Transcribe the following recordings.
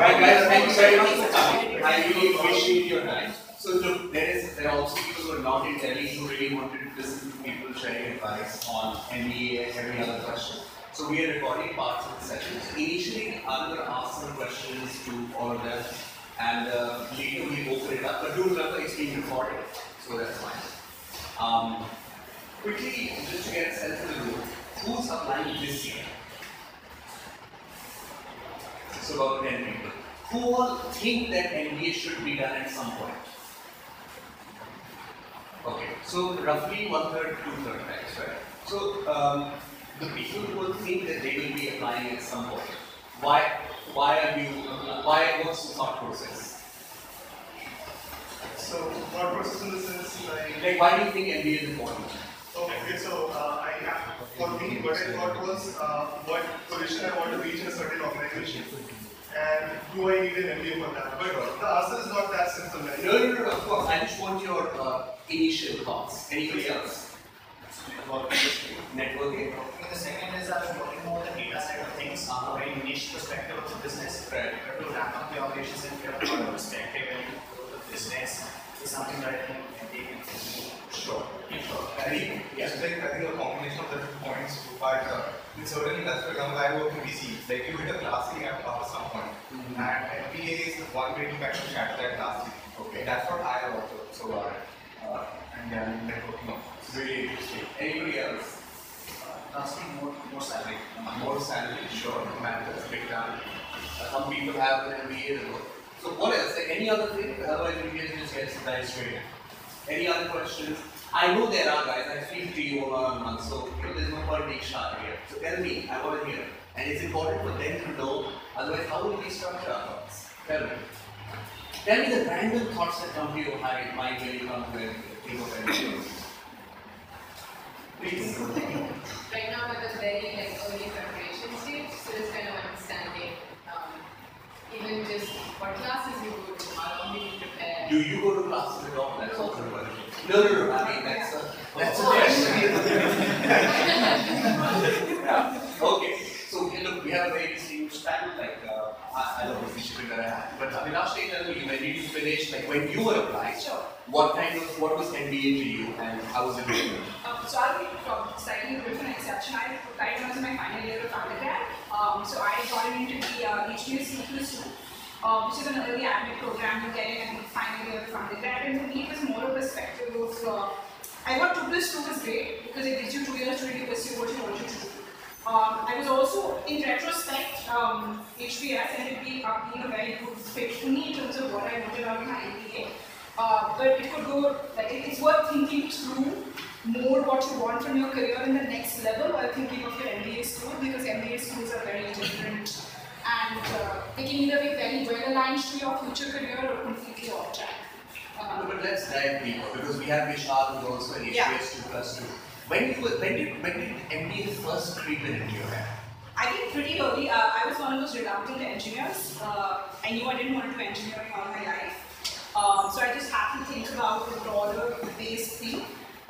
Right, guys, thank you very much for coming. I really appreciate your time. So look, there is there are also people who are not in Delhi who really wanted to listen to people sharing advice on MBA and every other question. So we are recording parts of the sessions. Initially, I'm going to ask some questions to all of them, and uh, later we open it up. But do remember, it's being recorded, so that's fine. Um, quickly, just to get a sense of the room, who's applying this year? So about 10 people. Who all think that MBA should be done at some point? Okay, so roughly one third, two third times, right? So um, the people who will think that they will be applying at some point, why, why are you, why, what's the thought process? So, thought process in the sense like, Like, why do you think MBA is important? Okay, so uh, I have, for me, what I thought was uh, what position I want to reach in a certain organization. And do I need an MBA for that? But the answer is not that simple. Right? No, no, no, no, of course. I just want your uh, initial thoughts. Anybody else? Networking. The second is I was working more the data side of things, a very niche perspective of the business. Right. To ramp up the operations and get a broader perspective and grow the business is something that I think can take Sure. Sure. Any? Yes, like I think a combination of the two points, but uh, in certain industries, example, I work in VC, like you hit a glass ceiling at some point, Mhm. and MBA is the one way to kind of shatter that glass ceiling. Okay. That's what I have also. So, uh, uh, and then networking of Really interesting. Anybody else? Lastly, more, more salary. More salary, sure, matters big time. Uh, Some people have an MBA as well. So what else? Like any other thing? Otherwise we can just get some dive straight. Any other questions? I know there are guys, I speak to you all on month, so you know, there's no point being shy here. So tell me, I want to hear. And it's important for them to know, otherwise how will we structure our thoughts? Tell me. Tell me the random thoughts that come to your mind when you come to think of MBA. Please. Right now, I'm at a very like early preparation stage, so it's kind of even just what classes you go to, how long do you prepare. Do you go to classes at all? That's also a question. No, no, no. I mean, that's a that's a question. yeah. Okay. So look, we have a very distinguished panel. Like uh, I, I don't know if we should that I have, but Avinash, when did you finish? Like when you were applying, Sure. what kind of what was MBA to you, and how was it different? Um, so I'll be from slightly different exception. I applied when I was my final year of undergrad. Um, so I got into the uh, plus 2, uh, which is an early admit program you get in the final year of undergrad. And for me, it was more of a perspective of, uh, I thought 2 plus 2 was great because it gives you 2 years to really pursue what you wanted to do. Um, I was also, in retrospect, um, HBS ended up being, a very good fit for me in terms of what I wanted out of my MBA. Uh, but it could go, like, it- it's worth thinking through more what you want from your career in the next level while thinking of your MBA school because MBA schools are very different and uh, they can either be very well aligned to your future career or completely off track. No, Uh, but let's dive deeper because we have Vishal who's also an Yeah. HBS two plus two. When were, when did when did MBA first creep in into your head? I think pretty early, uh, I was one of those reluctant engineers. Uh, I knew I didn't want to do engineering all my life. Um, so I just had to think about the broader based thing.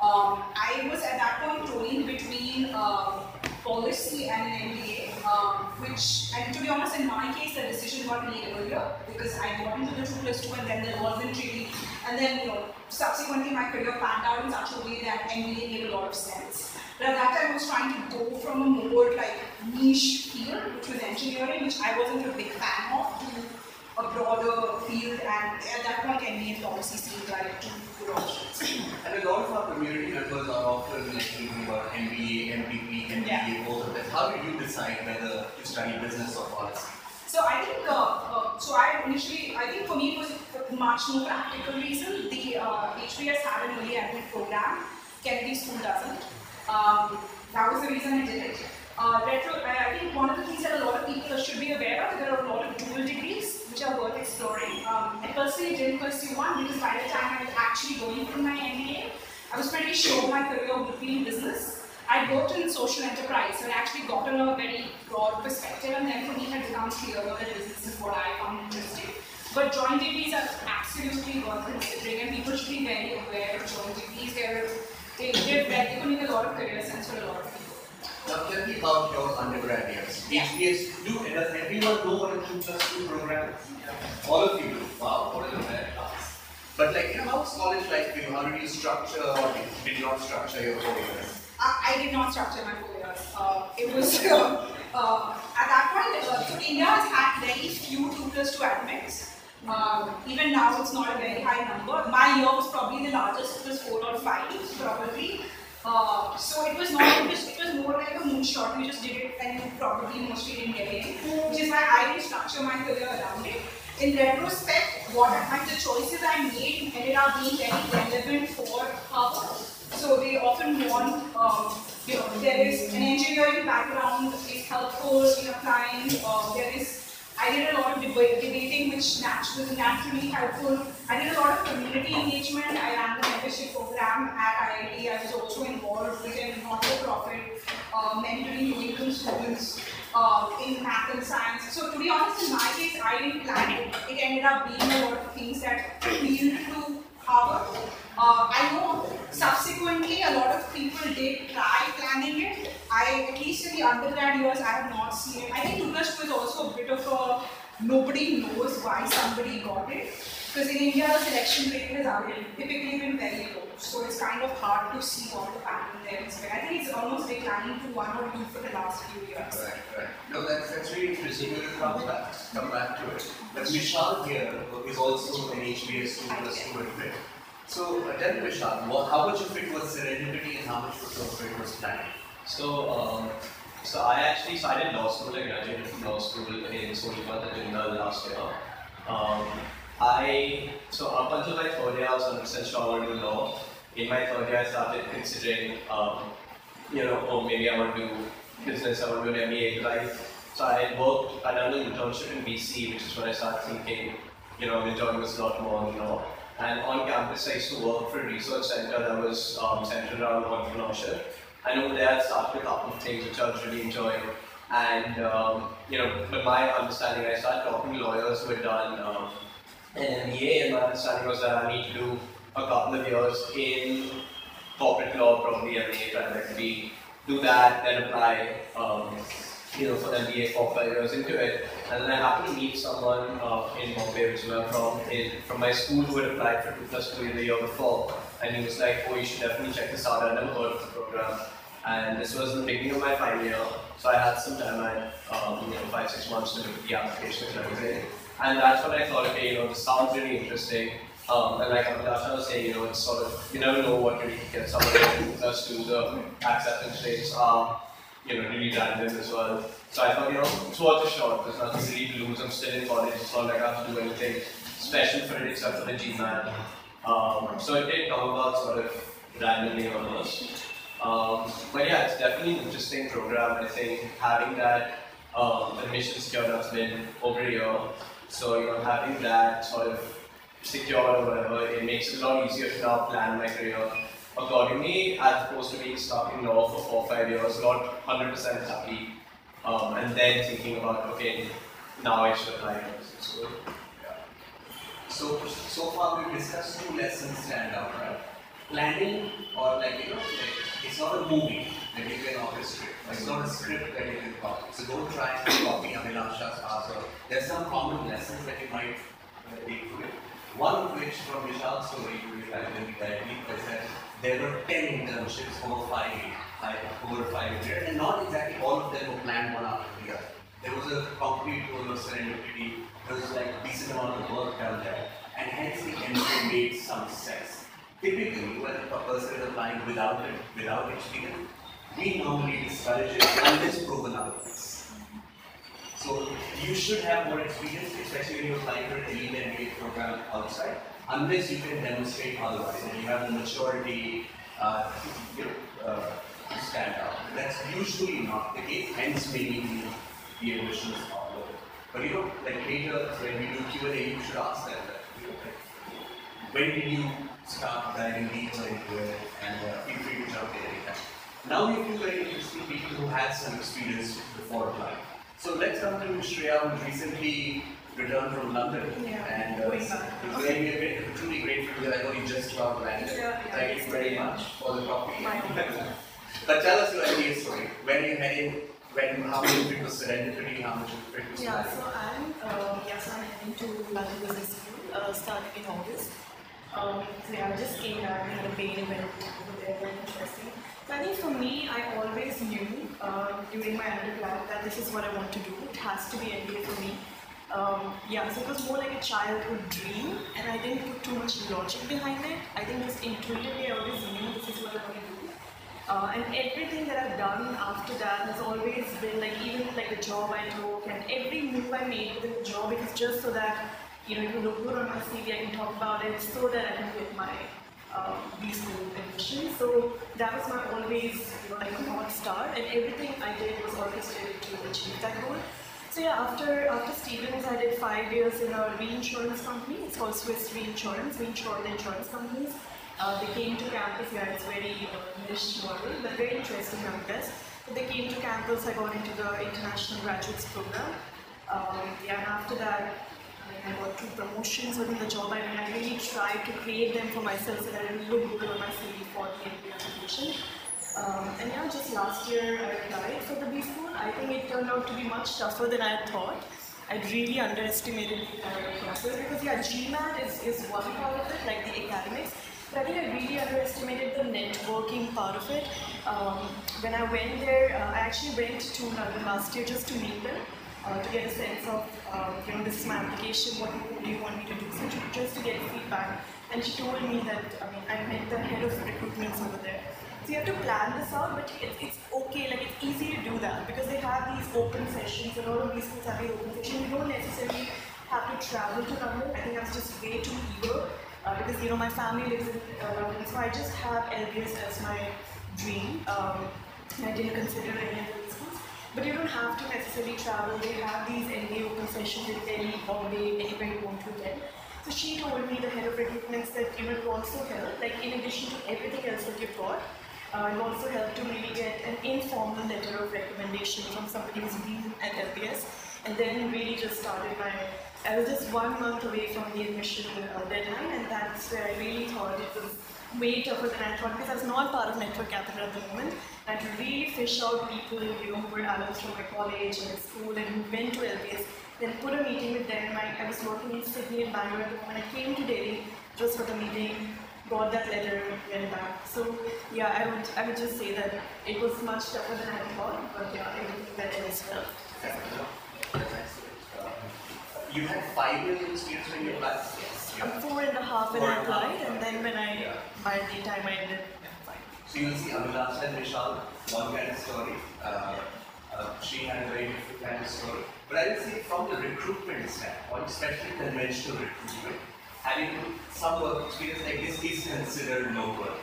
Um, I was at that point toying between um, policy and an MBA, um, which, and to be honest, in my case, the decision got made earlier because I got into the 2 plus 2 and then there wasn't really, and then, you know, subsequently my career panned out in such a way that MBA made a lot of sense. But at that time, I was trying to go from a more like niche field, which was engineering, which I wasn't a big fan of, to a broader field. And at that point, MBA and policy seemed like two good options. And a lot of our community members are often like thinking about MBA, MPP, MBA, Yeah. both of them. How did you decide whether to study business or policy? So I think, uh, uh, so I initially, I think for me it was a much more practical reason. The uh, HBS had an early admit program, Kennedy School doesn't. Um, that was the reason I did it. Uh, retro, I I think one of the things that a lot of people should be aware of, there are a lot of dual degrees which are worth exploring. Um, I personally didn't pursue one because by the time I was actually going through my MBA, I was pretty sure my career would be in business. I worked in social enterprise, so I actually got a very broad perspective, and then for me, it had become clearer that business is what I found interesting. But joint degrees are absolutely worth considering, and people should be very aware of joint degrees. They're, they, they're, they make a lot of career sense for a lot of people. Now tell me about your undergrad years. Yeah. HBS, do, does everyone know what a 2 plus 2 program is? All of you do. Wow, what a rare class. But like, you know, how's college life for you? How did you structure or did you not structure your four years? I, I did not structure my four years. Uh, it was uh, uh, at that point. Uh, so India has had very few two plus two admits. Um, even now, it's not a very high number. My year was probably the largest. It was four or five, probably. Uh, so it was not. It was, it was more like a moonshot. We just did it, and probably mostly didn't get in. Which is why I didn't structure my career around it. In retrospect, what I, the choices I made ended up being very relevant for Harvard. So they often want, um, you know, there is an engineering background is helpful in applying. Uh, there is, I did a lot of debating, which was naturally helpful. I did a lot of community engagement. I ran the membership program at IIT. I was also involved with a not-for-profit uh, mentoring low-income students uh, in math and science. So to be honest, in my case, I didn't plan it. It ended up being a lot of things that appealed to Harvard. Uh, I know subsequently a lot of people did try planning it. I, at least in the undergrad years, I have not seen it. I think Tugas was also a bit of a nobody knows why somebody got it. Because in India, the selection rate has typically been very low. So it's kind of hard to see what the pattern there is. But I think it's almost declining to one or two for the last few years. Right, right. No, that's, that's really interesting. We'll come back, come back to it. But Vishal here is also an HBS 2 plus 2 admit. So uh, tell me Vishal, what, how much of it was serendipity and how much of it was planning? So, um, so I actually started law school. I graduated from law school in Sonipat at Jindal last year. Um, I so up until my third year, I was 100% sure I wanted to do law. In my third year, I started considering, um, you know, oh maybe I want to do business. I want to do an MBA. I, so I worked. I done an internship in BC, which is when I started thinking, you know, enjoying this a lot more. You know, and on campus, I used to work for a research center that was um, centered around entrepreneurship. And over there, I started a couple of things which I was really enjoying. And, um, you know, with my understanding, I started talking to lawyers who had done um, an MBA, and my understanding was that I need to do a couple of years in corporate law, probably MBA, private equity, do that, then apply, um, you know, for MBA four five years into it. And then I happened to meet someone uh, in Bombay, which is where I'm from, in, from my school who had applied for two plus two in the year before. And he was like, oh, you should definitely check this out. I never heard of the program. And this was the beginning of my final year. So I had some time, I had, um, you know, five, six months to look at the application and everything. And that's when I thought, okay, you know, this sounds really interesting. Um, and like Amitabh was saying, you know, it's sort of, you never know what gets someone to plus to the acceptance rates are, you know, really random as well. So I thought, you know, it's worth a shot. There's nothing really to lose. I'm still in college. It's not like I have to do anything special for it except for the GMAT. Um, so it did come about sort of randomly almost. Um, but yeah, it's definitely an interesting program. I think having that um, admission secured has been over a year. So you know, having that sort of secured or whatever, it makes it a lot easier to now plan my career accordingly, as opposed to being stuck in law for four or five years, not 100% happy, um, and then thinking about okay, now I should apply to business school. So, so far we've discussed two lessons stand out, right? Planning or like, you know, like, it's not a movie that you can orchestrate. It's not a script that you can copy. So don't try and copy Abhilasha's answer. There's some common lessons that you might uh, take from it. One of which from Vishal's story, which I will directly that there were 10 internships over five five, over five years, and not exactly all of them were planned one after the other. There was a concrete goal of serendipity, there was like a decent amount of work done there, and hence the entry made some sense. Typically, when a person is applying without it, without experience, we normally discourage it unless proven otherwise. So you should have more experience, especially when you're applying for an elite MBA program outside, unless you can demonstrate otherwise, and you have the maturity, uh, you know, uh, to stand out. That's usually not the case, hence maybe the, the admission low. But you know, like later when we do Q&A, you should ask them that, you know, when did you start diving deeper into it, and uh, feel free to jump in. Now we have two very interesting people who had some experience before applying. So let's come to Shreya, who recently returned from London. Yeah, And uh, it's very, very, truly grateful that I know you just about landed. Yeah, Thank you very much for the coffee. But tell us your MBA story. When you heading, when, how much of it was serendipity, how much of it was Yeah, so I'm, uh, yeah, so I'm heading to London Business School, uh, starting in August. Um, so yeah, I just came back, we had a paid event over there, very interesting. So I think for me, I always knew uh, during my undergrad that this is what I want to do. It has to be MBA for me. Um, yeah, so it was more like a childhood dream, and I didn't put too much logic behind it. I think just intuitively, I always knew this is what I want to do. Uh, and everything that I've done after that has always been like even like the job I took and every move I made within the job it just so that you know will look good on my CV I can talk about it so that I can get my um, school admission. So that was my always you know like north star and everything I did was orchestrated to achieve that goal. So yeah, after after Stephen's, I did five years in a reinsurance company. It's called Swiss Reinsurance. We insure the insurance companies. Uh, they came to campus. Yeah, it's very uh, niche model, but very interesting nonetheless. So they came to campus. I got into the international graduates program. Um, yeah, and after that, I, got two promotions within the job. I mean, I really tried to create them for myself so that it would look good on my CV for the MBA application. Um, and yeah, just last year I applied for the B school. I think it turned out to be much tougher than I thought. I really underestimated the uh, process because yeah, GMAT is, is one part of it, like the academics. But I think I really underestimated the networking part of it. Um, when I went there, uh, I actually went to London last year just to meet them, uh, to get a sense of, um, you know, this is my application, what do you want me to do? So just to get feedback. And she told me that, I mean, I met the head of recruitment over there. So you have to plan this out, but it's, it's okay, like it's easy to do that because they have these open sessions, and all of these schools have these open sessions. You don't necessarily have to travel to London. I think was just way too eager uh, because you know my family lives in uh, London, so I just have LBS as my dream. Um, I didn't consider any of these schools. But you don't have to necessarily travel. They have these MBA open sessions in Delhi, Bombay, anywhere you want to attend. So she told me, the head of recruitment, that you will also help, like in addition to everything else that you've got, uh, it also helped to maybe get an informal letter of recommendation from somebody who's been at LBS. And then really just started my, I was just one month away from the admission uh, deadline, and that's where I really thought it was way tougher than I thought because I was not part of Network Capital at the moment. I had to really fish out people, you know, who were alums from my college and school and who went to LBS then put a meeting with them. I, I was working in Sydney and Bangalore moment. I came to Delhi just for the meeting, got that letter, went back. So yeah, I would I would just say that it was much tougher than I thought, but yeah, everything that else helped. You had five years of experience when you applied? I'm four and a half when Four I applied, and then when I Yeah. by the time I ended, fine. So you'll see Abhilasha and Vishal, one kind of story. Uh, uh, she had a very different kind of story. But I would say from the recruitment standpoint, especially conventional recruitment, having some work experience like this is considered no work.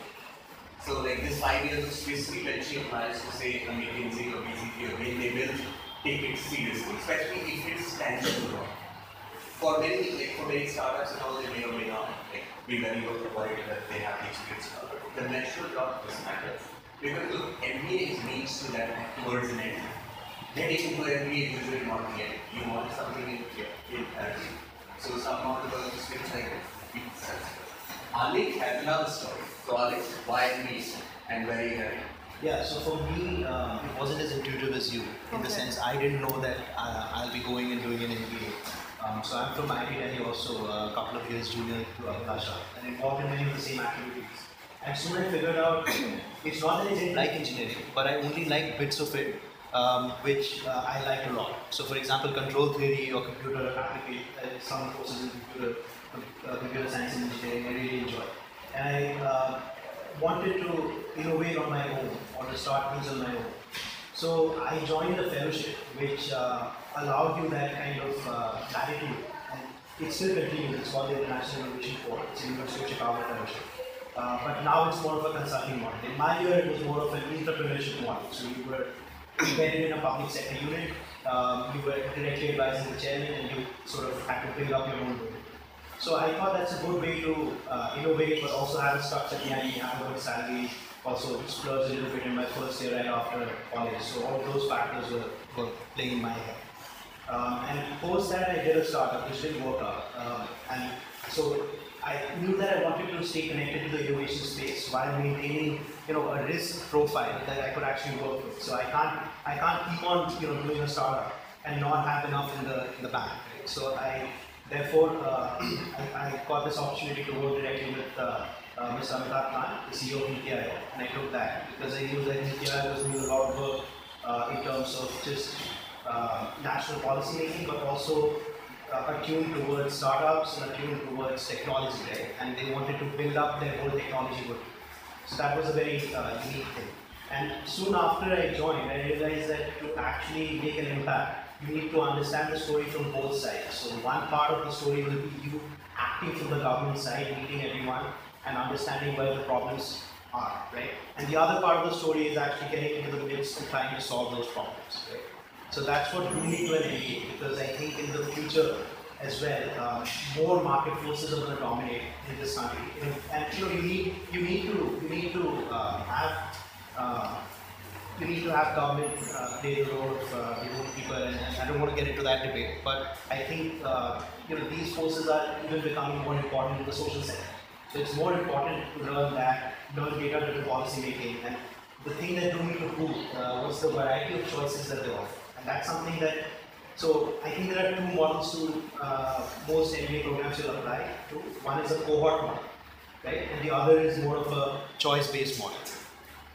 So like this five years of Swiss when she applies to say a McKinsey or BCG or they will take it seriously, especially if it's tangible work. For many, like for many startups and all, they may or may not like be very worried that they have the experience. covered. The Conventional job doesn't matter. Because look, MBA is means to that towards an end. Getting into MBA is usually not the. You want something in in parallel. So some amount of work experience like that makes sense. Alik has another story. So Alik, why MBA and where are you heading? Yeah, so for me, uh, it wasn't as intuitive as you, in the sense I didn't know that uh, I'll be going and doing an MBA. Um, so I'm from IIT Delhi also, uh, a couple of years junior to Abhilasha, and involved in many of the same activities. And soon I figured out it's not that I didn't like engineering, but I only liked bits of it, um, which uh, I like a lot. So for example, control theory or computer application, uh, some courses in computer, uh, computer science and engineering, I really enjoy. And I uh, wanted to innovate on my own or to start things on my own. So I joined a fellowship which uh, allowed you that kind of uh, latitude. And it still continues. It's called the International Innovation Corps. It's a University of Chicago fellowship. Uh, but now it's more of a consulting model. In my year, it was more of an entrepreneurship model. So you were embedded in a public sector unit, um, you were directly advising the chairman, and you sort of had to build up your own domain. So I thought that's a good way to uh, innovate, but also have a structure behind you, have a good salary, also splurge a little bit in my first year right after college. So all of those factors were, were playing in my head. Um, and post that, I did a startup, which didn't work out. Um, and so I knew that I wanted to stay connected to the innovation space while maintaining, you know, a risk profile that I could actually work with. So I can't, I can't keep on, you know, doing a startup and not have enough in the in the bank. So I, therefore, uh, I, I, got this opportunity to work directly with uh, uh, Mr. Amitabh Kant, the CEO of Aayog, and I took that because I knew that Aayog was doing a lot of work uh, in terms of just uh, national policy making, but also attuned towards startups and attuned towards technology, right? And they wanted to build up their whole technology group. So that was a very uh, unique thing. And soon after I joined, I realized that to actually make an impact, you need to understand the story from both sides. So one part of the story will be you acting from the government side, meeting everyone, and understanding where the problems are, right? And the other part of the story is actually getting into the midst and trying to solve those problems, right? So that's what drew me to an MBA because I think in the future as well, uh, more market forces are going to dominate in this country. And you know, you need you need to you need to uh, have uh, you need to have government uh, play the role of uh, the people, and, and, I don't want to get into that debate. But I think uh, you know these forces are even becoming more important in the social sector. So it's more important to learn that, learn data-driven policy making, and the thing that drew me to uh, was the variety of choices that they offer. That's something that, so I think there are two models to uh, most MBA programs you'll apply to. One is a cohort model, right? And the other is more of a choice-based model.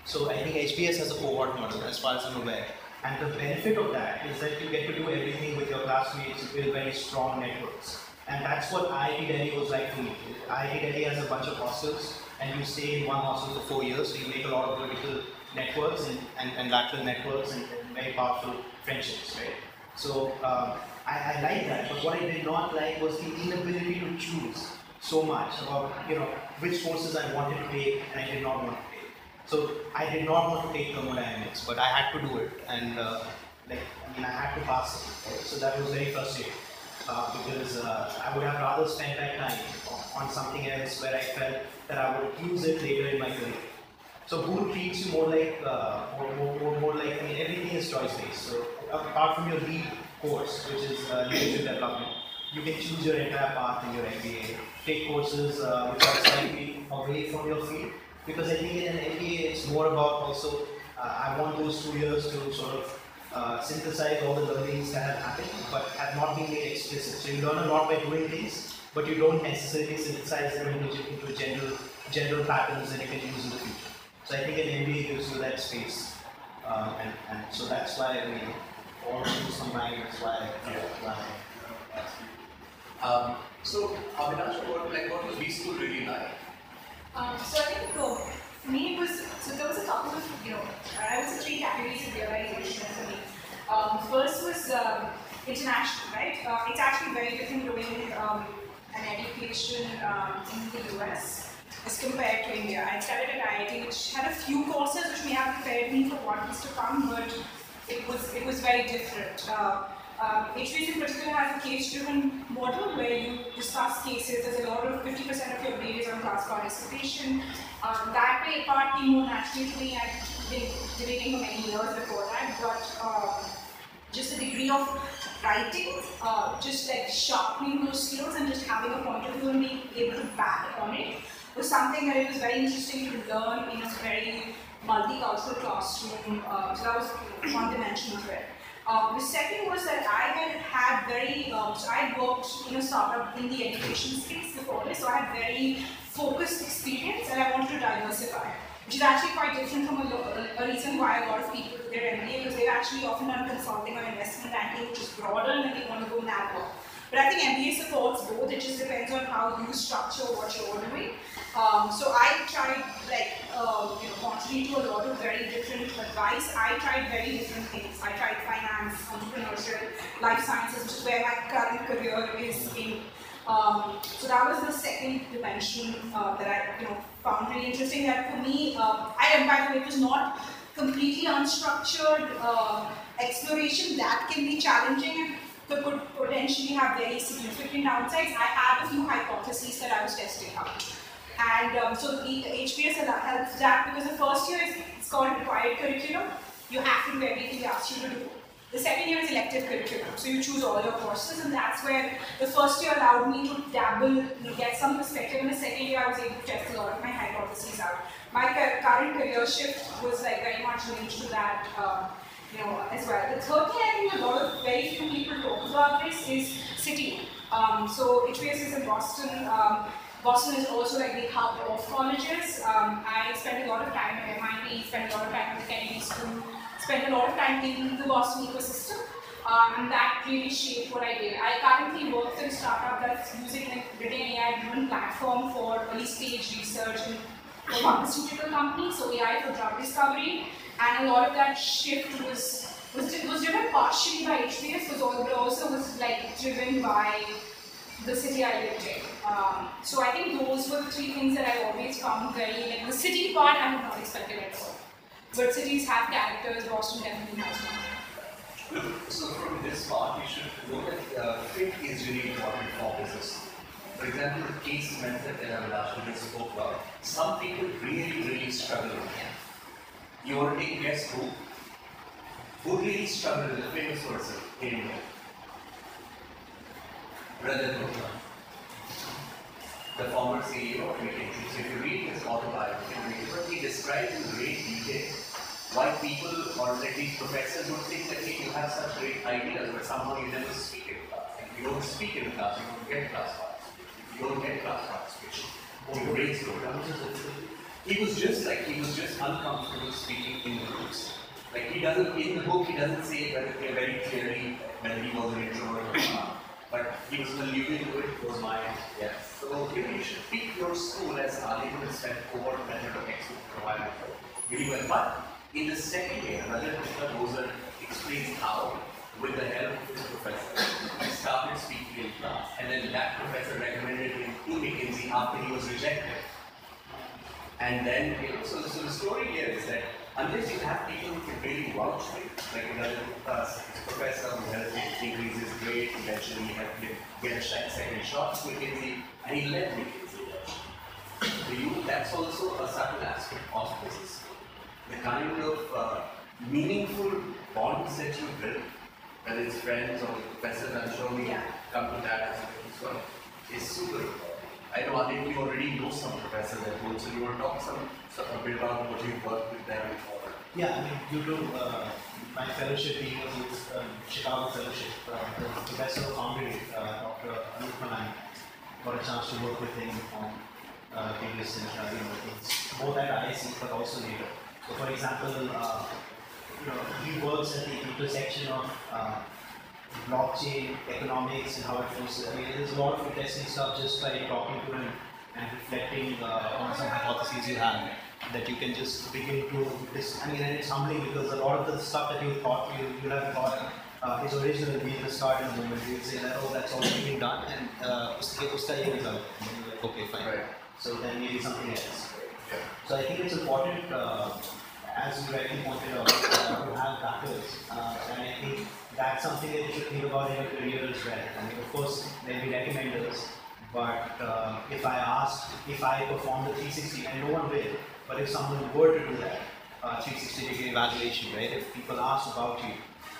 So I think HBS has a cohort model as far as I'm aware. And the benefit of that is that you get to do everything with your classmates, you build very strong networks. And that's what IIT Delhi was like for me. IIT Delhi has a bunch of hostels, and you stay in one hostel for four years, so you make a lot of vertical networks and, and, and lateral networks and very powerful friendships, right? So um, I, I like that, but what I did not like was the inability to choose so much about you know which courses I wanted to take and I did not want to take. So I did not want to take thermodynamics, but I had to do it, and uh, like I mean I had to pass it. So that was very frustrating uh, because uh, I would have rather spent that time on something else where I felt that I would use it later in my career. So Booth treats you more like uh, more, more, more, more, like I mean everything is choice based. So apart from your lead course, which is uh, leadership development, you can choose your entire path in your MBA. Take courses uh, which are slightly away from your field because I think in an MBA it's more about also uh, I want those two years to sort of uh, synthesize all the learnings that have happened but have not been made explicit. So you learn a lot by doing things, but you don't necessarily synthesize them into, into general general patterns that you can use in the future. So I think an MBA gives you that space, uh, and, and so that's why I mean, all things combined, that's why, uh, why um, so, Avinash, what, like, what was B school really like? Um, so I think for me it was, so there was a couple of, you know, I would say three categories of realization for me. Um, first was um, international, right? Uh, it's actually very different doing um, an education um, in the US as compared to India. I studied at IIT, which had a few courses which may have prepared me for what was to come, but it was it was very different. Uh, HBS in particular has a case-driven model where you discuss cases. There's a lot of 50% of your grade is on class participation. Um, that way, part came more naturally. I've been debating for many years before that, but um, just the degree of writing, uh, just like sharpening those skills and just having a point of view and being able to back on it was something that it was very interesting to learn in a very multicultural classroom. Uh, so that was one dimension of it. Uh, the second was that I had had very, uh, so I worked in a startup in the education space before this, so I had very focused experience and I wanted to diversify, which is actually quite different from a, a reason why a lot of people do their MBA because they've actually often done consulting or investment banking, which is broader and they want to go that narrower. But I think MBA supports both, it just depends on how you structure what you're doing. Um, so I tried like, uh, you know, contrary to a lot of very different advice, I tried very different things. I tried finance, entrepreneurship, life sciences, which is where my current career is in. Um, so that was the second dimension uh, that I, you know, found really interesting. That for me, uh, I, by the way, it was not completely unstructured uh, exploration. That can be challenging and could potentially have very significant downsides. I had a few hypotheses that I was testing out. And um, so the, HBS helps that because the first year is it's called required curriculum. You have to do everything they ask you to do. The second year is elective curriculum, so you choose all your courses, and that's where the first year allowed me to dabble, get some perspective. And the second year, I was able to test a lot of my hypotheses out. My current career shift was like very much linked to that, know, as well. The third thing I think a lot of very few people talk about this is city. Um, so HBS is in Boston. Um, Boston is also like the hub of colleges. Um, I spent a lot of time at MIT, spent a lot of time at the Kennedy School, spent a lot of time in the Boston ecosystem, um, and that really shaped what I did. I currently work in a startup that's using a written AI-driven platform for early stage research in pharmaceutical companies, so AI for drug discovery, and a lot of that shift was was, was driven partially by HBS, but al- but also was like driven by the city I lived in. Um, so I think those were the three things that I always found very like the city part I had not expected at all. But cities have characters. Boston definitely has one. So from this part, you should know that uh, fit is really important for business. For example, the case method that I last week spoke about, some people really, really struggle with it. You take guess who? Struggled with a famous person in India? Rajat Gupta, the former CEO of McKinsey. So if you read his autobiography, he describes in great detail why people or at least professors would think that hey, you have such great ideas, but somehow you never speak in class. If you don't speak in class, you don't get class participation. You don't get class participation, oh, your grades go down. He was just like he was just uncomfortable speaking in groups. Like he doesn't in the book he doesn't say very, very clearly whether he was an introvert or not. But he was alluding to it was my yes. So you, you should pick your school as Hollywood spent over method of X provided really well. But in the second year, Rajat goes and explains how, with the help of his professor, he started speaking in class. And then that professor recommended him to McKinsey after he was rejected. And then, you know, so, so the story here is that unless you have people who can really vouch for you, like Rajat Gupta's professor who helped him increase his grade, eventually helped him get a second shot to McKinsey, and he led McKinsey. For you, that's also a subtle aspect of business the kind of uh, meaningful bonds that you build, whether it's friends or professors, I'm sure we Yeah. come to that aspect as well, is super important. I know I think you already know some professors at Booth, so you want to talk some, some a bit about what you've worked with them or Yeah, I mean, due to uh, my fellowship was a um, Chicago fellowship, uh, the professor it, uh, Dr. Anup got a chance to work with him on uh, various uh, you things, both at ISC but also later. So, for example, uh, you know, he works at the intersection of uh, blockchain, economics, and how it flows. I mean, there's a lot of interesting stuff just by talking to him and reflecting uh, on some hypotheses you have that you can just begin to dis- I mean, and it's humbling because a lot of the stuff that you thought you, you have thought uh, is original being the start in the moment. You say that, oh, that's already been done, and uh, uska ye result. You're like, okay, fine. Right. So then maybe something else. So I think it's important, uh, as you rightly pointed out, uh, to have backers, uh, and I think that's something that you should think about in your career as well. I mean, of course, there'll be recommenders, but uh, if I asked, if I perform the 360, and no one will, but if someone were to do that, uh, 360 degree evaluation, right? If people ask about you,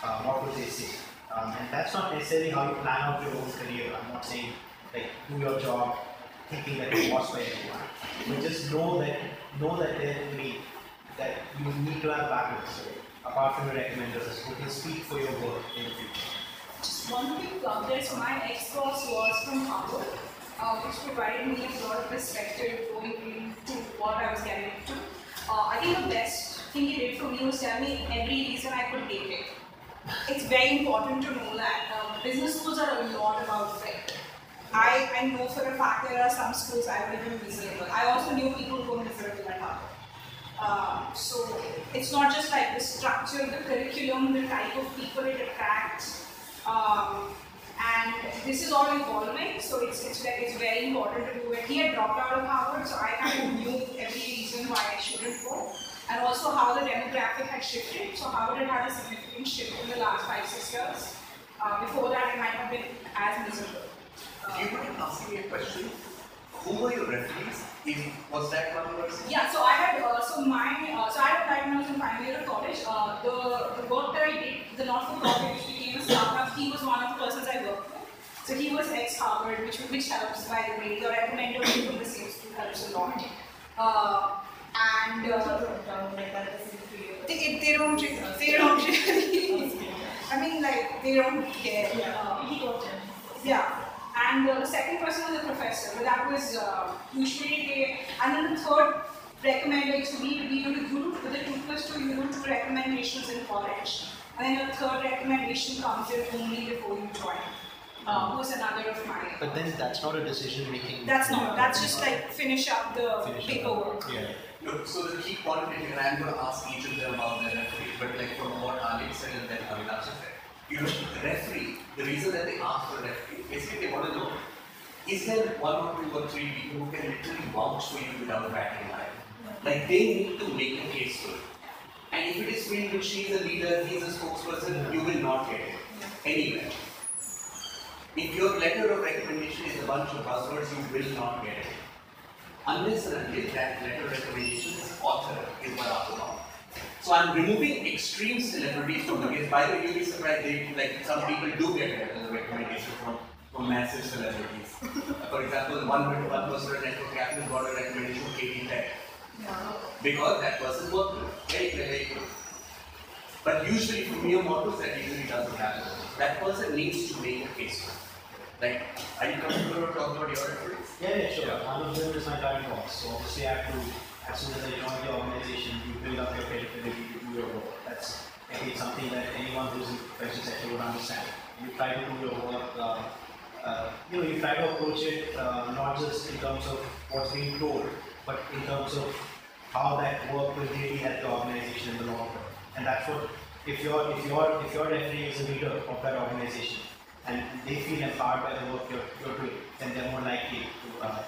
uh, what would they say? Um, and that's not necessarily how you plan out your own career. I'm not saying like do your job thinking that you're watched by everyone, but just know that know that there will be that you need to have backers apart from your recommenders who can speak for your work in the future. Just one quick plug there. So my ex-boss was from Harvard, uh, which provided me a lot of perspective going into what I was getting into. Uh, I think the best thing he did for me was tell me every reason I could take it. It's very important to know that uh, business schools are a lot about fit. I, I know for a fact there are some schools I would been miserable. I also knew people who were miserable at Harvard. Um, so it's not just like the structure, the curriculum, the type of people it attracts, um, and this is all evolving. So it's it's very, it's very important to do it. He had dropped out of Harvard, so I kind of knew every reason why I shouldn't go, and also how the demographic had shifted. So Harvard had had a significant shift in the last five six years. Uh, before that, it might have been as miserable. Do you mind asking me a question? who were your referees? Is, was that one person? Yeah, so I had, uh, so my, uh, so I had applied when I was in final year of college. Uh, the, the work that I did, the not-for-profit which became a startup, he was one of the persons I worked with. So he was ex-Harvard, which, which helps by the way. Your recommender from the same school helps a lot. Uh, and uh, they, they don't, re- they don't really, I mean like, they don't care. Uh, yeah. And uh, the second person was a professor, but that was uh, usually they, and then the third recommender used to be to be you to do with the two plus two, you do two recommendations in college. And then the third recommendation comes in only before you join. Uh, who's another of my. But then that's not a decision making. That's not, that's just like finish up the Finish up. paperwork. Yeah. Look, so the key point is, and I'm going to ask each of them about their referee, but like from what Alex said and then Avinash said, you know, the referee, the reason that they ask for a referee, basically they want to know, is there one or two or three people who can literally vouch for you without batting an? Like they need to make a case for it. And if it is filled with is a leader, he is a spokesperson, you will not get it anywhere. If your letter of recommendation is a bunch of buzzwords, you will not get it. Unless and until that letter of recommendation is author is Barack Obama. So I'm removing extreme celebrities from the case. By the way, you'll be surprised, they, like some people do get letters of recommendation from, from massive celebrities. For example, one, one person at Network Capital got a recommendation from Katie Tech. Because that person worked with. Very clear, very good. But usually for mere mortals, that usually doesn't happen. That person needs to make a case. Like, are you comfortable to talk about your referees? Yeah, yeah, sure. One of them is my current boss. So obviously I have to, as soon as I join the organization, you build up your credibility to do your work. That's I think something that anyone who's in the professional sector would understand. You try to do your work, uh, uh, you know, you try to approach it uh, not just in terms of what's being told, but in terms of how that work will really help the organization in the long term. And that's what, if your if your if your referee is a leader of that organization, and they feel empowered by the work you're, you're doing, then they're more likely to, uh,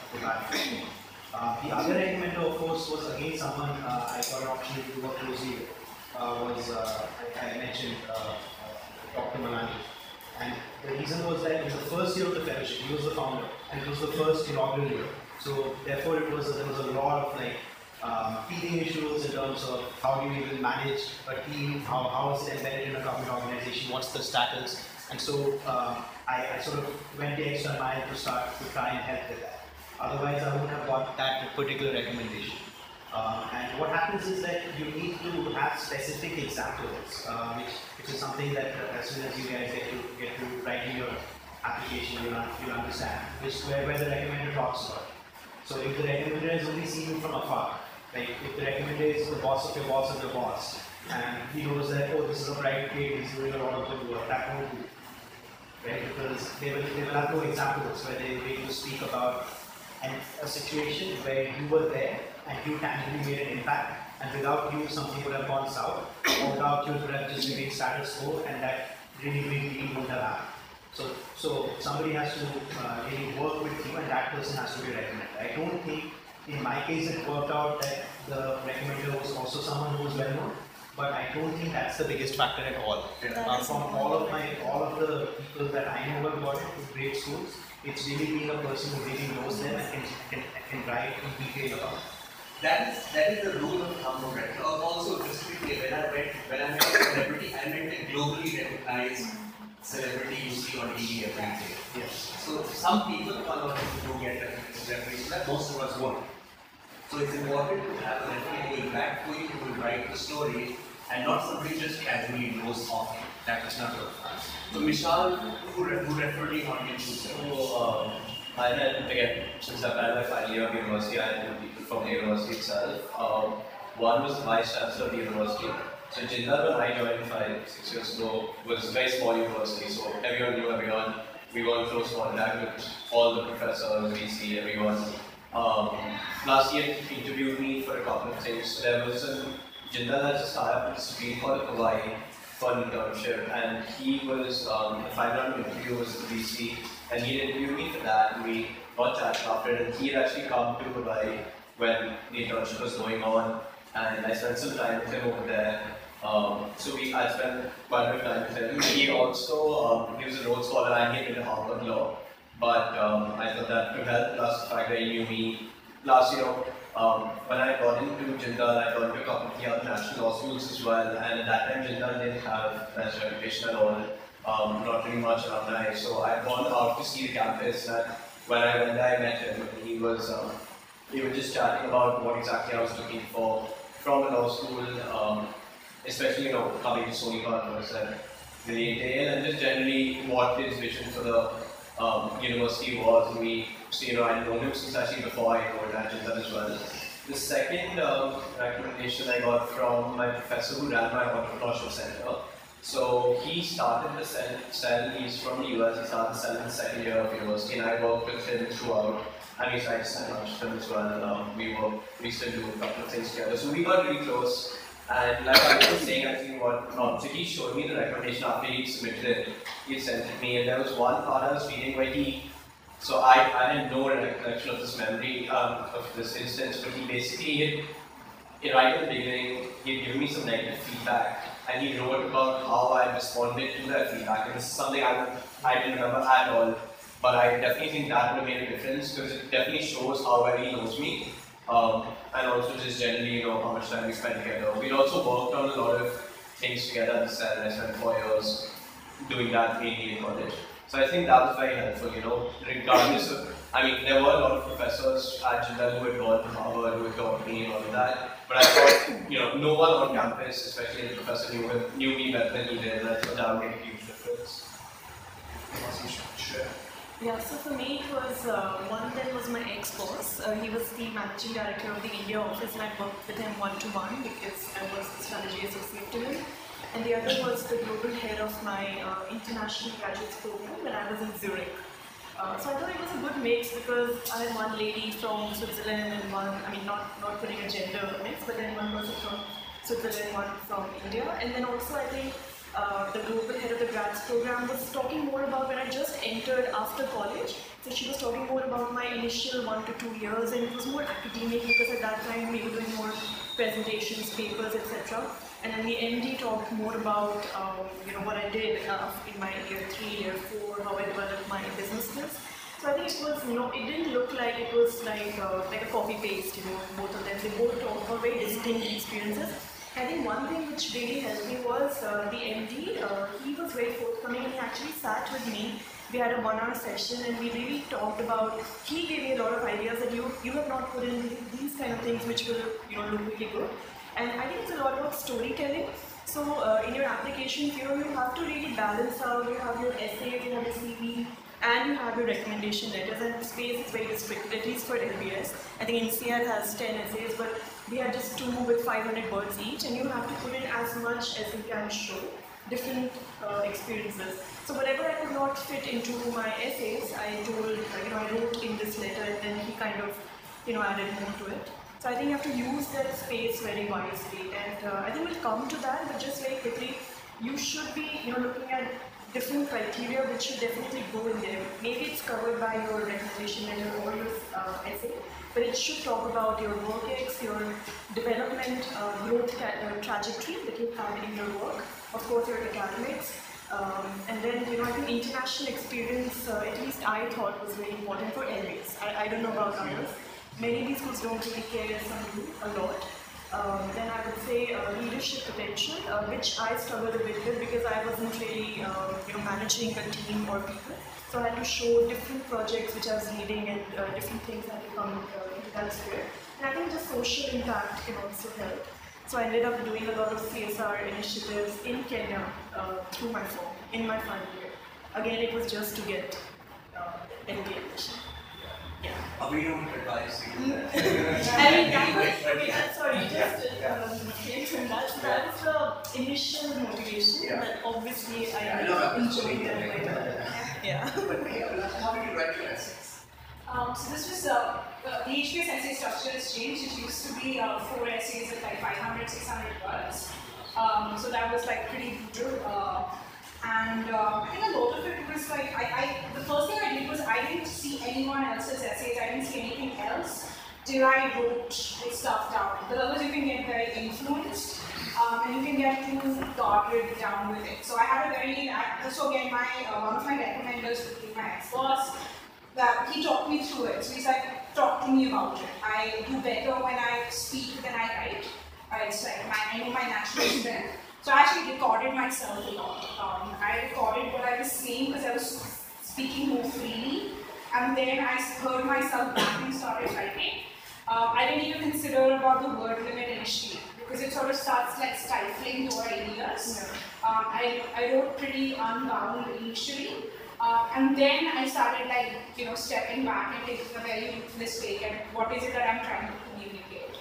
to. Uh, the other recommender, of course, was again someone uh, I got an opportunity to work closely with. Uh, was uh, I, I mentioned uh, Dr. Malani, and the reason was that in the first year of the fellowship, he was the founder, and it was the first inaugural year. So therefore, it was there was a lot of like um, issues in terms of how do you even manage a team, how, how is it embedded in a government organization, what's the status, and so uh, I, I sort of went the extra mile to start to try and help with that. Otherwise, I wouldn't have got that particular recommendation. Uh, and what happens is that you need to have specific examples, uh, which, which is something that uh, as soon as you guys get to get to write in your application, you'll, un- you'll understand, which where, where the recommender talks about. So if the recommender is only seen you from afar, like if the recommender is the boss of your boss of your boss, and he knows that oh this is a private kid, he's doing a lot of good work, that won't do. Right? Because they will they will have no examples where they able to speak about an, a situation where you were there and you tangibly made an impact, and without you something would have gone south, or without you it would have just remained status quo, and that really big deal wouldn't have happened. So, so somebody has to uh, really work with you, and that person has to be recommended. I don't think, in my case, it worked out that the recommender was also someone who was well known, but I don't think that's the biggest factor at all. Uh, from all of my, all of the people that I know into great schools, it's really being a person who really knows them and can, can, can write in detail about. it. That is that is the rule of thumb of right? Al- uh, Also, just to be clear, when I read when I meant celebrity, I meant a globally recognized celebrity you see on TV every day. Yes. So some people, one or two do get but most of us won't. So it's important to have a referee back for you, who will write the story, and not somebody just casually goes off. That is not good. So Vishal, who, re- who referred you on your? So, um, I had, again, since I've had my final year of university, I had people from the university itself. Um, one was the vice chancellor of the university. So Jindal, when I joined five, six years ago, was a very small university, so everyone knew everyone. We were in close contact with all the professors, VC, everyone. Um, last year, he interviewed me for a couple of things. So there was a, Jindal has a startup in Spain called Hawaii for an internship, and he was, um, the final round interview was the VC, and he interviewed me for that, we got chatting after and he had actually come to Hawaii when the internship was going on, and I spent some time with him over there. Um, so we, I spent quite a bit of time with him. He also, um, he was a Rhodes Scholar and he did Harvard Law, but um, I thought that could help. Plus the fact that he knew me. Plus, you know, um, when I got into Jindal, I got into a couple of the other national law schools as well. And at that time, Jindal didn't have as reputation at all. Um, not really much alumni. So I'd gone out to see the campus. And when I went there, I met him. and He was um, we just chatting about what exactly I was looking for from a law school, um, especially you know coming to Sonipat was uh, really entail, and just generally what his vision for the um, university was. And we, you know, I'd known him since actually before I at Jindal as well. The second um, recommendation I got from my professor who ran my entrepreneurship center. So he started the cell, he's from the US, he started the cell in the second year of university, and I worked with him throughout. And to sign on to him as well. Um, we were, we still do a couple of things together. So we got really close. And like I was saying, I think what um, so he showed me the recommendation after he submitted it. He sent it me, and there was one part I was reading where he. So I, I had no recollection of this memory um, of this instance, but he basically had, you right at the beginning, he had given me some negative feedback, and he wrote about how I responded to that feedback. And this is something I, I didn't remember at all, but I definitely think that would have made a difference because it definitely shows how well he knows me. Um, and also just generally, you know, how much time we spend together. We also worked on a lot of things together at the cell. I spent four years doing that mainly in college. So I think that was very helpful, you know, regardless of, I mean, there were a lot of professors at Jindal who had gone to Harvard, who had taught me and all of that. But I thought, you know, no one on campus, especially the professor knew, knew me better than he did, and I that would make a huge difference. Sure. Yeah, so for me it was uh, one then was my ex-boss. Uh, he was the managing director of the India office and I worked with him one-to-one because I was the strategy associate to him. And the other was the global head of my uh, international graduates program when I was in Zurich. Uh, so I thought it was a good mix because I had one lady from Switzerland and one, I mean not, not putting a gender mix, but then one person from Switzerland, one from India. And then also I think uh, the global head of the grads program was talking more about when I just entered after college. So she was talking more about my initial one to two years, and it was more academic because at that time we were doing more presentations, papers, etc. And then the MD talked more about um, you know what I did uh, in my year three, year four, how I developed my business skills. So I think it was, you know, it didn't look like it was like uh, like a copy paste, you know, both of them. They both talked about very distinct experiences. I think one thing which really helped me was uh, the MD. Uh, he was very forthcoming and he actually sat with me. We had a one-hour session and we really talked about. He gave me a lot of ideas that you you have not put in these kind of things which will you know look really good. And I think it's a lot about storytelling. So uh, in your application here, you have to really balance out. You have your essay, you have your CV, and you have your recommendation letters. And space is very restricted, at least for LBS. I think INSEAD has 10 essays, but we have just two with 500 words each, and you have to put in as much as you can show different uh, experiences. So whatever I could not fit into my essays, I told, you know, I wrote in this letter, and then he kind of, you know, added more to it. So I think you have to use that space very wisely, and uh, I think we'll come to that. But just very quickly, you should be, you know, looking at different criteria which should definitely go in there. Maybe it's covered by your recommendation letter or your uh, essay, but it should talk about your work ethics, your development, uh, growth uh, trajectory that you've in your work, of course your academics, um, and then you know I think international experience, uh, at least I thought was very important for LBS. I, I don't know about others. Many B schools don't really care, some do a lot. Um, then I would say uh, leadership potential, uh, which I struggled a bit with because I wasn't really uh, you know, managing a team or people. So I had to show different projects which I was leading and uh, different things had to come into that sphere. And I think the social impact can also help. So I ended up doing a lot of CSR initiatives in Kenya uh, through my phone, in my final year. Again, it was just to get uh. Uh, we don't advise you that. I mean, that was, okay, I'm sorry, just um, came from that. So that was the initial motivation, Yeah. but obviously I Yeah, I know, I'm enjoyed sorry. it later. Yeah. But yeah, how did you write your essays? Um, so this was, uh, uh, the HBS essay structure has changed. It used to be uh, four essays of like 500, 600 words. Um, so that was like pretty brutal. Uh, and uh, I think a lot of it was like, I, I, the first thing I did was I didn't see anyone else's essays. I didn't see anything else till I wrote stuff down. Because otherwise you can get very influenced. Um, and you can get too guarded down with it. So I had a very, I, so again, my uh, one of my recommenders would be my ex-boss, that he talked me through it. So he's like, talk to me about it. I do better when I speak than I write. Uh, it's like my, I know my natural strength. So I actually recorded myself a lot. Um, I recorded what I was saying because I was speaking more freely. And then I heard myself back and started writing. Um, I didn't even consider about the word limit initially because it sort of starts like stifling your ideas. Um, I, I wrote pretty unbound initially. Uh, and then I started like, you know, stepping back and taking a very ruthless take at what is it that I'm trying to communicate.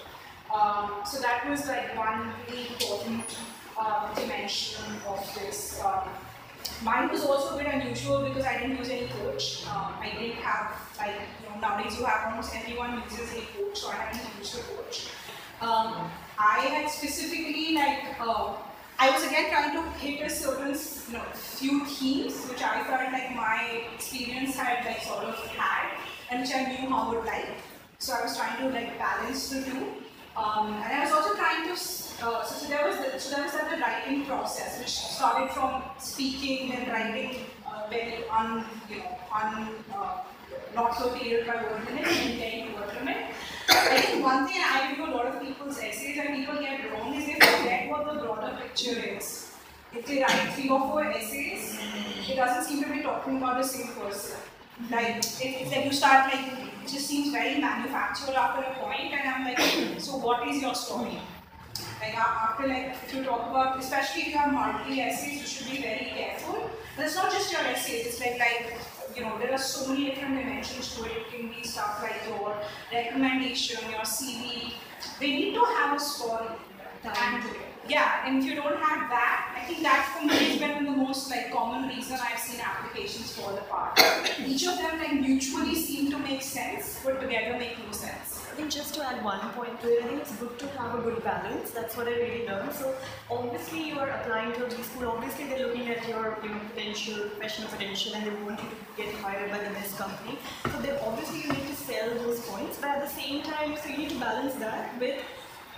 Um, so that was like one really important uh, dimension of this. Um, mine was also a bit unusual because I didn't use any coach. Um, I didn't have like you know nowadays you have almost everyone uses a coach, so I hadn't used a coach. Um, I had specifically like uh, I was again trying to hit a certain you know few themes which I felt like my experience had like sort of had and which I knew how would like. So I was trying to like balance the two. Um, and I was also trying to, uh, so, so, there was the, so there was the writing process, which started from speaking and writing uh, very un, you know, un, uh, not so clear by word limit and then word limit. I think one thing I review a lot of people's essays and people get wrong is they forget what the broader picture is. If they write three or four essays, it doesn't seem to be talking about the same person. Like, it, it's like you start like, it just seems very manufactured after a point, and I'm like, so what is your story? Like after like, if you talk about, especially if you have multiple essays, you should be very careful. But it's not just your essays, it's like, like, you know, there are so many different dimensions to it. It can be stuff like your recommendation, your CV. They need to have a story. And yeah, and if you don't have that, I think that's me has been the most like common reason I've seen applications fall apart. Each of them like mutually seem to make sense, but together make no sense. I think just to add one point to it, I think it's good to have a good balance. That's what I really learned. So obviously you are applying to a school. Obviously they're looking at your you know potential, professional potential, and they want you to get hired by the best company. So then obviously you need to sell those points, but at the same time, so you need to balance that with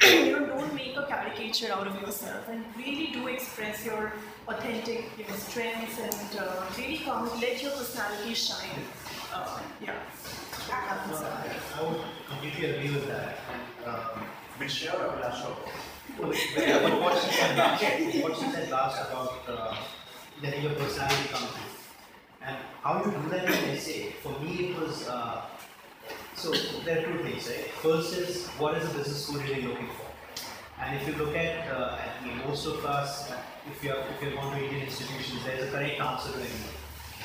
you know, don't make a caricature out of yourself and really do express your authentic you know, strengths and uh, really come, let your personality shine. Uh, yeah. No, I, I would completely agree with that. And, um, Which year or last year? but what she said last, what she said last about uh, letting your personality come through. And how you do that in an essay, for me it was, uh, so there are two things, right? First is, what is a business school really looking for? And if you look at, uh, I mean, most of us, uh, if you're, if you're going to Indian institutions, there's a correct answer to everything.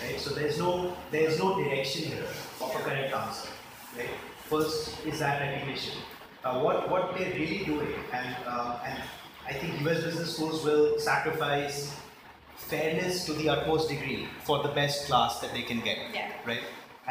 Right? So there's no there's no direction here of a correct answer. Right? First is that recognition. Uh, what what they're really doing, and uh, and I think US business schools will sacrifice fairness to the utmost degree for the best class that they can get. Yeah. Right?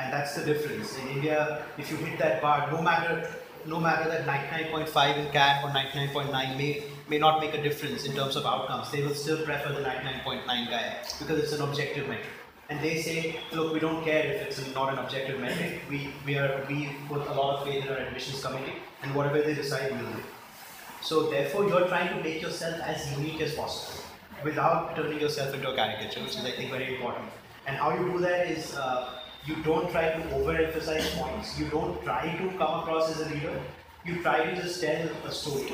And that's the difference. In India, if you hit that bar, no matter no matter that 99.5 in CAT or 99.9 may may not make a difference in terms of outcomes, they will still prefer the 99.9 guy because it's an objective metric. And they say, look, we don't care if it's not an objective metric. We we are we put a lot of faith in our admissions committee, and whatever they decide, we'll do. So therefore, you're trying to make yourself as unique as possible without turning yourself into a caricature, which is I think very important. And how you do that is uh, you don't try to overemphasize points. You don't try to come across as a leader. You try to just tell a story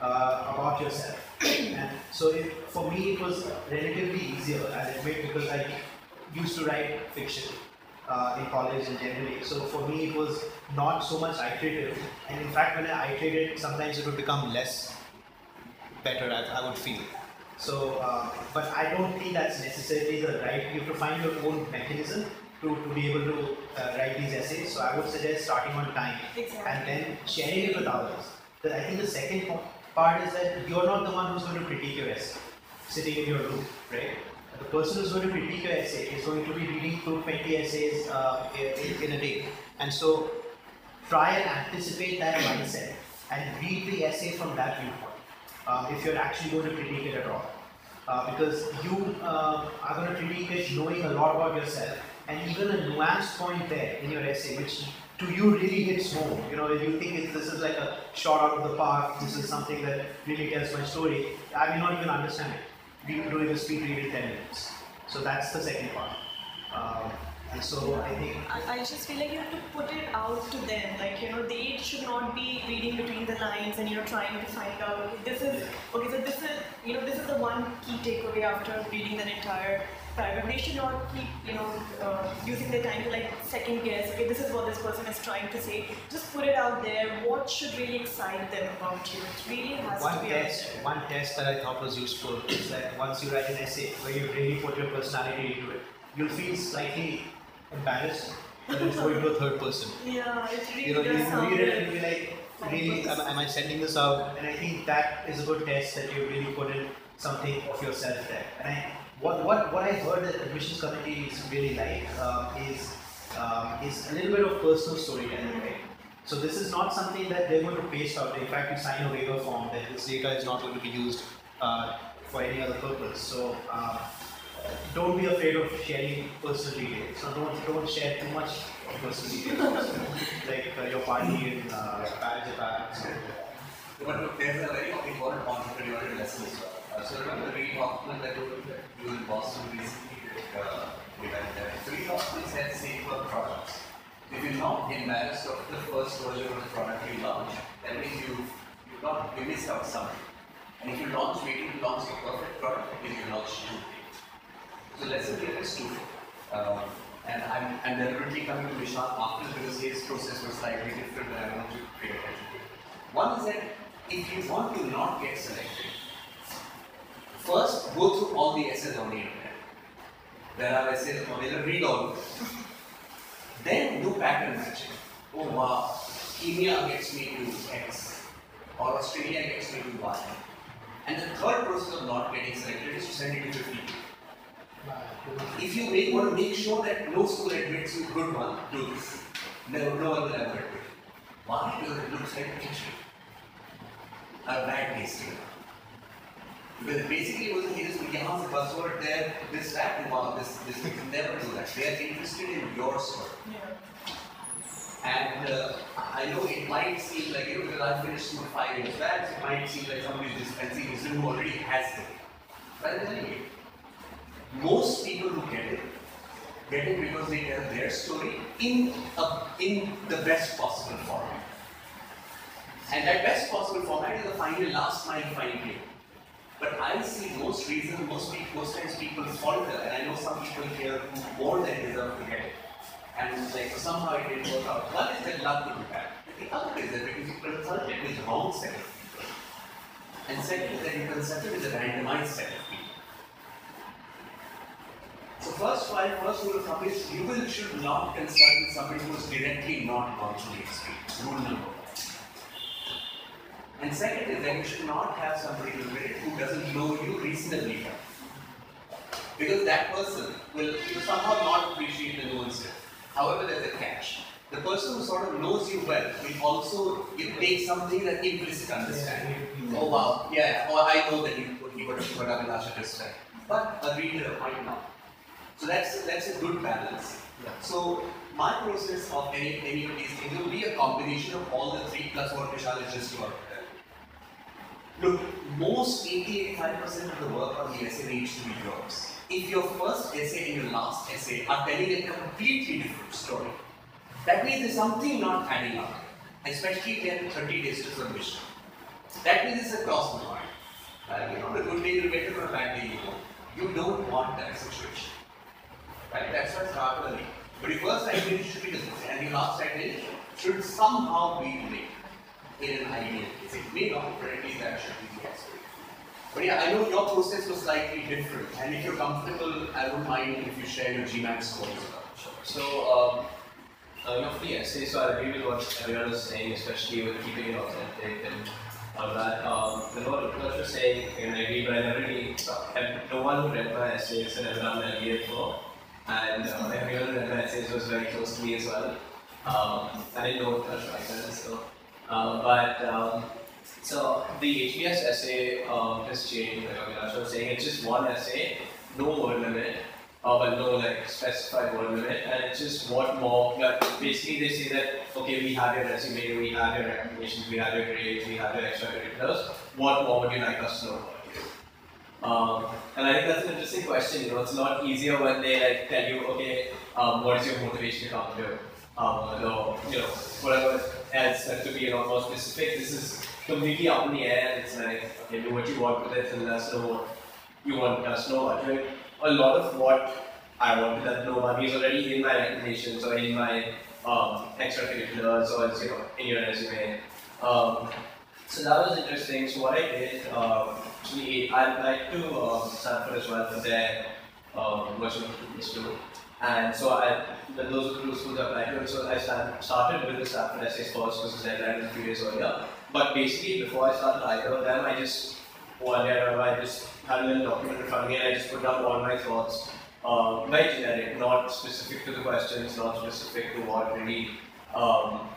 uh, about yourself. and so it, for me, it was relatively easier, I admit, because I used to write fiction uh, in college and generally. So for me, it was not so much iterative. And in fact, when I iterated, sometimes it would become less better, I, I would feel. So, uh, but I don't think that's necessarily the right. You have to find your own mechanism to, to be able to uh, write these essays. So I would suggest starting on time Exactly. and then sharing it with others. The, I think the second part is that you're not the one who's going to critique your essay, sitting in your room, right? The person who's going to critique your essay is going to be reading through 20 essays uh, in, in a day. And so try and anticipate that mindset and read the essay from that viewpoint uh, if you're actually going to critique it at all. Uh, because you uh, are going to critique it knowing a lot about yourself and even a nuanced point there in your essay which to you really hits home. You know, if you think this is like a shot out of the park, this is something that really tells my story, I may not even understand it. We doing a speed read in 10 minutes. So that's the second part. Um, And so I think I, just feel like you have to put it out to them. Like, you know, they should not be reading between the lines and, you know, trying to find out, okay, this is, okay, so this is, you know, this is the one key takeaway after reading the entire paragraph. They should not keep, you know, uh, using their time to like second guess, okay, this is what this person is trying to say. Just put it out there. What should really excite them about you? It really has one to be test, one test that I thought was useful is that once you write an essay where you really put your personality into it, you'll feel slightly embarrassed when it's going to a third person. Yeah, it really You know, you does sound read it and be like, really, am, am I sending this out? And I think that is a good test that you really put in something of yourself there. And I, what, what, what I heard that admissions committee is really like um, is, um, is a little bit of personal storytelling, right? So this is not something that they're going to paste out. In fact, you sign a waiver form that this data is not going to be used uh, for any other purpose. So uh, don't be afraid of sharing personal details. So don't don't share too much personal details, like uh, your party in uh, Japan. So, But there's a very important entrepreneurial lesson as well. Uh, so remember Reid Hoffman that you you recently did uh. So Reid Hoffman said safer products. If you're not embarrassed of the first version of the product you launch, that means you you not you missed out something. And if you launch waiting to launch a perfect product, then you launch too late. So lesson here is two. Um, and I'm, I'm deliberately coming to Vishal after because his process was slightly different and I want to to. One is that if you want to not get selected, first go through all the essays on the internet. There are essays on internet, read all of them. Then do pattern matching. Oh wow, Kenya gets me to X, or Australia gets me to Y. And the third process of not getting selected is to send it to 50 people. If you make, want to make sure that no school admits you good one, do this. No, no one will ever admit. Why? Because it looks like a kitchen. A bad tasting. Because basically it was a case of यहाँ से buzzword there, this that, and wow, this, this, never do that. They are interested in your story. And uh, I know it might seem like, you know, because I finished school five years back, it might seem like somebody is dispensing wisdom who already has it. But I'm telling you, most people who get it, get it because they tell their story in, a, in the best possible format. And that best possible format is the final last mile final game. But I see most reasons, most most times people falter, and I know some people here who more than deserve to get it. And like somehow it didn't work out. One is that luck be bad. The other is that because you consulted with wrong set of people. And second that you consulted with a randomized set of people. So first five, first rule of thumb is you will should not consult with somebody who is directly not gone through the. Rule number one. And second is that you should not have somebody who who doesn't know you reasonably well. Because that person will somehow not appreciate the nuances. However, there's a catch. The person who sort of knows you well will also take something that implicit understanding. Oh wow, yeah, oh I know that you put you what what Abhilasha just said. But a reader might not. So that's that's a good balance. So my process of any any of these things will be a combination of all the three plus what Vishal has just about. Look, most 80-85% of the work on the essay needs to be yours. If your first essay and your last essay are telling a completely different story, that means there's something not adding up, especially 10 30 days to submission. That means it's a cross line. Like, you know, the good day you get it a bad day you won't. You don't want that situation. Right? That's why it's hard. But your first idea should be the and your last idea should somehow be linked in an ideal case. It may not, but that should be the case. But yeah, I know your process was slightly different, and if you're comfortable, I wouldn't mind if you share your GMAT score as well. So, um, uh, you know, for the essay, so I agree with what everyone was saying, especially with keeping it authentic and all that. Um, know, what Utkarsh was saying, and I agree, but I never really, have, no one who read my essays ever done that MBA before. And uh, everyone who read my essays was very close to me as well. Um, I didn't know Utkarsh back then, so. Uh, but, um, so the HBS essay um, has changed, like Abhilash was saying, it's just one essay, no word limit, uh, but no like specified word limit, and it's just what more. Like, basically, they say that okay, we have your resume, we have your recommendations, we have your grades, we have your extracurriculars. What more would you like us to know about you? Um, and I think that's an interesting question. You know, it's a lot easier when they like tell you, okay, um, what is your motivation to come here? Um, or, you know, whatever that to be a lot more specific. This is completely up in the air. It's like, okay, do what you want with it, and that's what you want us know about it. A lot of what I wanted know about me is already in my recommendations or in my um, extracurriculars or it's, you know, in your resume. Um, so that was interesting. So what I did, um, actually, I applied to um, Stanford as well for their um, virtual school. And so I, when those are the schools I applied to. So I started with the Stanford essays first because I deadline a few days earlier. But basically, before I started either of them, I just one day I just had a little document in front of me and I just put down all my thoughts. Um, very generic, not specific to the questions, not specific to what really um,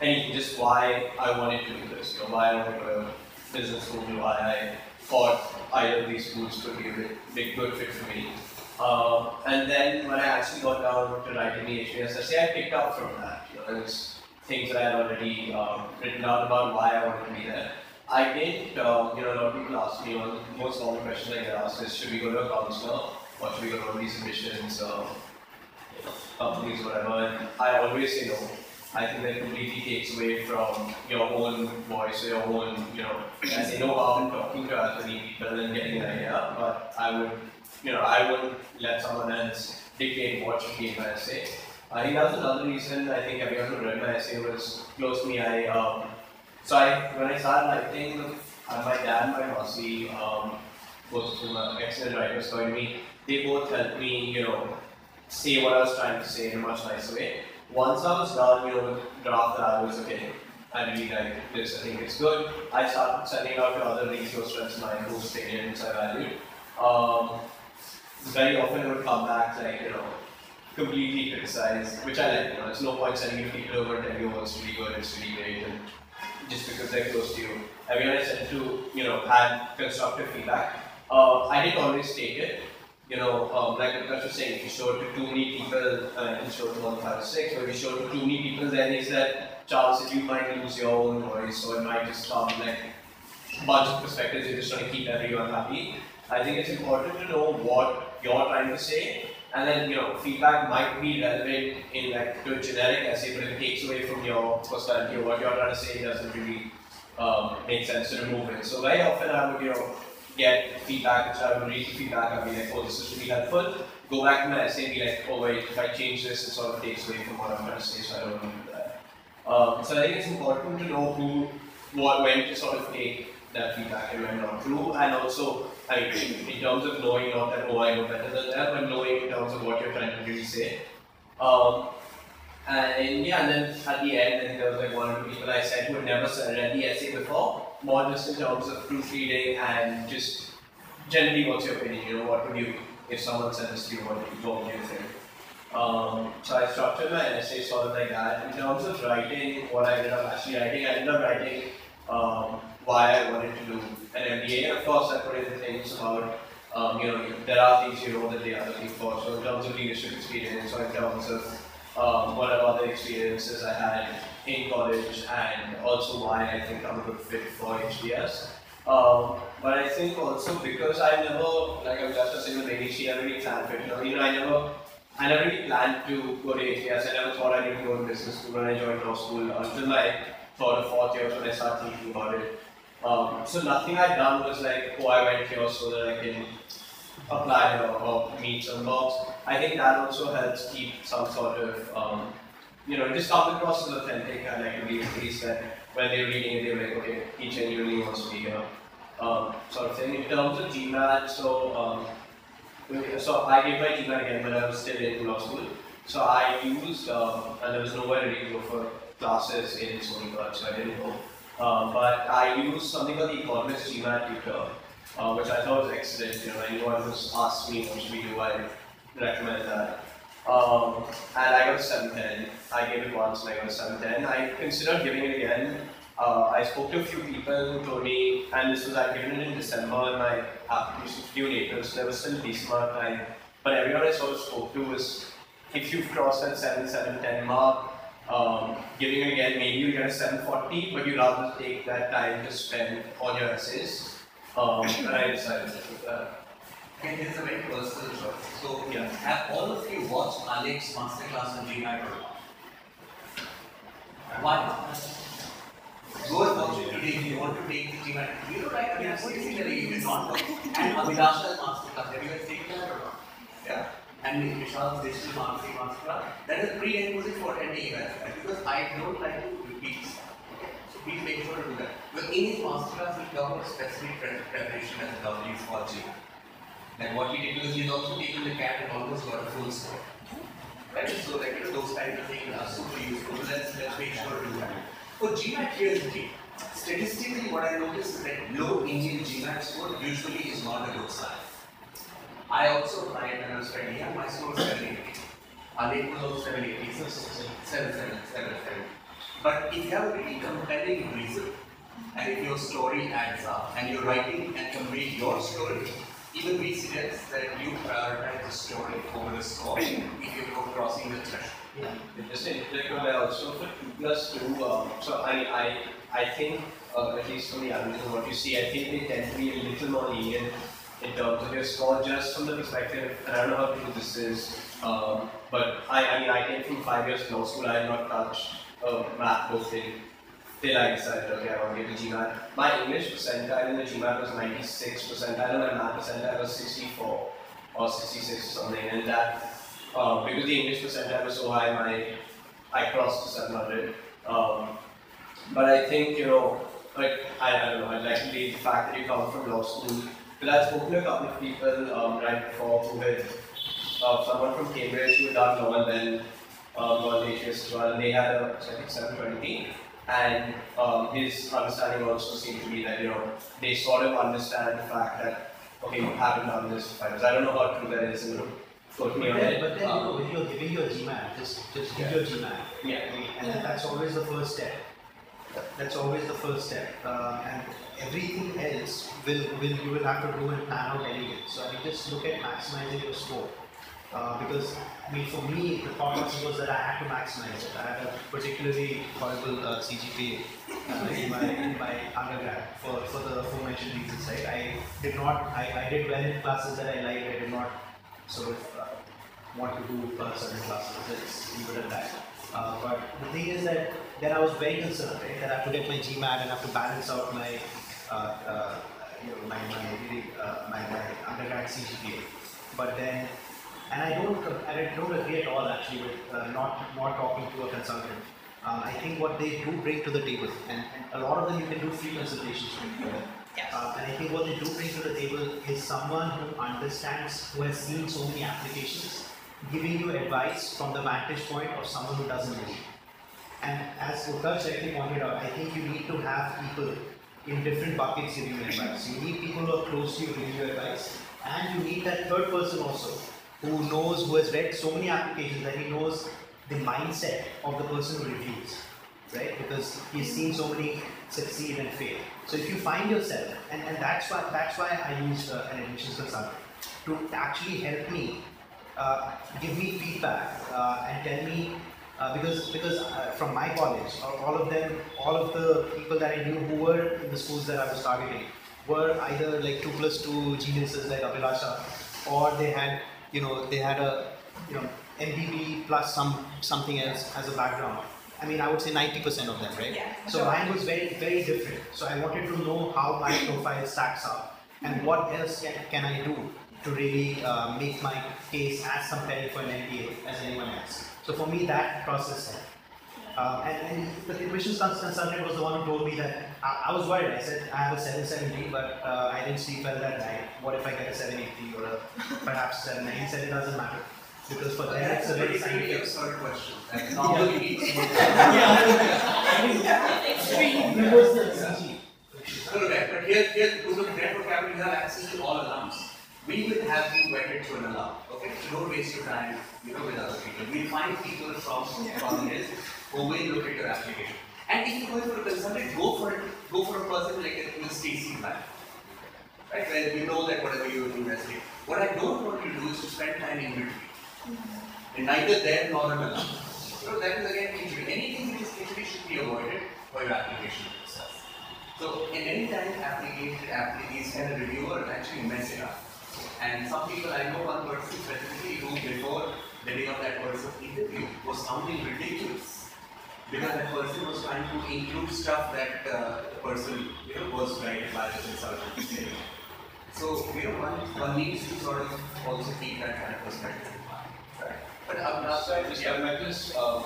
anything, just why I wanted to do this, you know, why I wanted to go to business school, why I thought either of these schools could be a big good fit for me. Um, and then when I actually got down to writing the HBS essay, I picked up from that. You know, things that I had already um, written down about why I wanted to be there. I did, uh, you know, a lot of people ask me, one of the most common questions I get asked is, should we go to a counselor or should we go to all these admissions, uh, companies, whatever, I always say no. I think that completely takes away from your own voice or your own, you know, I say no harm in talking to as many people and getting an idea, but I would, you know, I wouldn't let someone else dictate what should be in my essay. I think that's another reason I think everyone who read my essay was close to me. I, um, so I, when I started writing, uh, my dad my Marcy, um, both whom excellent writers, joined me, they both helped me, you know, say what I was trying to say in a much nicer way. Once I was done, you know, with draft that I was okay, I really like this, I think it's good. I started sending out to other resource friends of mine whose opinions I valued. Um, very often would come back like, you know, completely criticize, which I like, you know, it's no point sending people over and telling you what's really good, it's really great, and just because they're close to you. Everyone I sent to, you know, had constructive feedback. Uh, I didn't always take it, you know, um, like Prakash was saying, if you show it to too many people, uh, you show it to one five six, or if you show it to too many people, then is that chance that you might lose your own voice, or it might just come like a bunch of perspectives, you're just trying to keep everyone happy. I think it's important to know what you're trying to say, and then you know, feedback might be relevant in like to a generic essay, but it takes away from your personality or what you're trying to say, doesn't really um, make sense to remove it. So very often I would, you know, get feedback, which I would read the feedback, I'd be like, oh, this is really helpful. Go back to my essay and be like, oh wait, if I change this, it sort of takes away from what I'm trying to say, so I don't want to do that. Um, so I think it's important to know who, what, when to sort of take that feedback and when not to, and also, I in terms of knowing not that, oh, I know better than that, but knowing in terms of what you're trying to really say. Um, and yeah, and then at the end, I think there was like one or two people I said who had never read the essay before, more just in terms of proofreading and just generally what's your opinion, you know, what would you, if someone said this to you, what, what would you think? Um, so I structured my essay sort of like that. In terms of writing, what I ended up actually writing, I ended up writing um, why I wanted to do an MBA. And of course, I put in the things about, um, you know, there are things you know that they are looking for. So in terms of leadership experience, or in terms of um, what are the experiences I had in college and also why I think I'm a good fit for HBS. Um, but I think also because I never, like I was just saying with ADC, I really planned for it. You know, you know, I never, I never really planned to go to HBS. I never thought I to go to business school when I joined law school until my third or fourth year when I started thinking about it. Um, so nothing I'd done was like, oh, I went here so that I can apply or, or meet some box. I think that also helps keep some sort of, um, you know, just come across as authentic. I like to be pleased that when they're reading it, they're like, okay, he genuinely wants to be here, um, sort of thing. In terms of GMAT, so um, so I gave my GMAT again when I was still in law school. So I used, um, and there was nowhere to go for classes in Sony so I didn't go. Um, but I used something called the Economist GMAT tutor, uh, which I thought was excellent. You know, anyone who's asked me what should we do, I recommend that. Um, and I got a 710. I gave it once and I got a 710. I considered giving it again. Uh, I spoke to a few people who told me, and this was I given it in December, and my application was due in so there was still a decent amount of time. But everyone I sort of spoke to was, if you've crossed that 7, 7, 10 mark, um, giving it again, maybe you get a 740, but you'd rather take that time to spend on your essays Um, and I decided to do that. Okay, it's a very personal choice. So, Yeah. have all of you watched Alex's masterclass on GMAT or? Why? Go and watch it today if you want to take the GMAT. You know, like, I mean, seriously, you did not know. And Abhilasha's masterclass, have you guys taken that or not? Yeah. And Vishal's digital marketing masterclass, that is prerequisite for any right? Because I don't like to repeat. So please make sure to do that. But in his masterclass, we cover specific pre- preparation methodologies for GMAT. Like what he did was he's also taken the CAT and almost got a full score. Right? So like those kinds of things are super useful. Let's let's make sure to do that. For GMAT, here's the. Statistically, what I noticed is that low Indian GMAT score usually is not a good sign. I also tried when I was studying, yeah, my score was 780. Alek was also 780. So 7, 7, 7, 7. But if you have a really compelling reason, and if your story adds up, and you're writing and convey your story, even we suggest that you prioritize the story over the score if you're crossing the threshold. Yeah, just in particular, there also for two plus two. Um, so I, I, I think uh, at least from the of what you see, I think they tend to be a little more lenient in terms of your score, just from the perspective. And I don't know how true this is, um, but I, I mean, I came from five years law school. I have not touched a math book till till I decided, okay, I want to get a GMAT. My English percentile in the GMAT was 96 percentile, and my math percentile was 64 or 66 or something, and that uh, because the English percentile was so high, my I crossed the 700. Um, but I think you know, like I, I don't know, I'd like to leave the fact that you come from law school. But I've spoken to a couple of people um, right before who had uh, someone from Cambridge who had done law and then um, gone as well, and they had a I think 720. And um, his understanding also seemed to be that you know they sort of understand the fact that okay, you haven't done this for five years. I don't know how true that is. You know, But then, it. but then you know, Um, when you're giving your GMAT, just just give Yeah. your GMAT. yeah. And then that's always the first step. That's always the first step. Uh, and everything else will, will you will have to do and plan out anyway. So I mean, just look at maximizing your score. Uh, because I mean, for me, the thought was that I had to maximize it. I had a particularly horrible uh, CGPA uh, in my in my undergrad for, for the aforementioned reasons. I did not. I, I did well in classes that I liked. I did not sort of uh, want to do uh, certain classes. Let's leave it at that. Uh, but the thing is that then I was very concerned right, that I have to get my GMAT and I have to balance out my uh, uh, you know my my, uh, my my undergrad CGPA. But then and I don't and I don't agree at all actually with uh, not not talking to a consultant. I think what they do bring to the table, and, and a lot of them you can do free consultations with. Uh, and I think what they do bring to the table is someone who understands, who has seen so many applications, giving you advice from the vantage point of someone who doesn't know. And as correctly pointed out, I think you need to have people in different buckets giving you advice. You need people who are close to you giving you advice, and you need that third person also who knows, who has read so many applications that he knows the mindset of the person who reviews, right? Because he's seen so many succeed and fail. So if you find yourself, and, and that's why that's why I used uh, an admissions consultant to actually help me, uh, give me feedback uh, and tell me uh, because because uh, from my college, all of them, all of the people that I knew who were in the schools that I was targeting were either like two plus two geniuses like Abhilasha, or they had you know they had a you know MBB plus some something else as a background. I mean, I would say 90% of them, right? Yeah, So sure. mine was very, very different. So I wanted to know how my profile stacks up and what else can, can I do to really uh, make my case as compelling for an MBA as anyone else. So for me, that process helped. Uh, and, and the admissions consultant was the one who told me that I, I was worried. I said I have a 770, but uh, I didn't sleep well that night. What if I get a 780 or a, perhaps 790? He said it doesn't matter because for them it's a very pretty scientific. absurd question. Like normally we It was the CG. Correct, but here, here, because of network capital, you have access to all alums. We will have you vetted to an alum, okay? So don't waste your time, you know, with other people. We'll find people from, from this who will look at your application. And if you're going for a consultant, go for it, go for a person like a Stacy Bank. Right, where you know that whatever you're investing. What I don't want you to do is to spend time in between. Mm-hmm. And neither there nor an alum. So that is again injury. Anything which is injury should be avoided for your application success. So in any time application, application kind of reviewer actually mess it up. And some people, I know one person specifically who before the day of that person's interview was sounding ridiculous. Because that person was trying to include stuff that uh, the person you know, was guided by the consultant. So you know, one, one needs to sort of also keep that kind of perspective. Right. But uh, So just going back to this, um,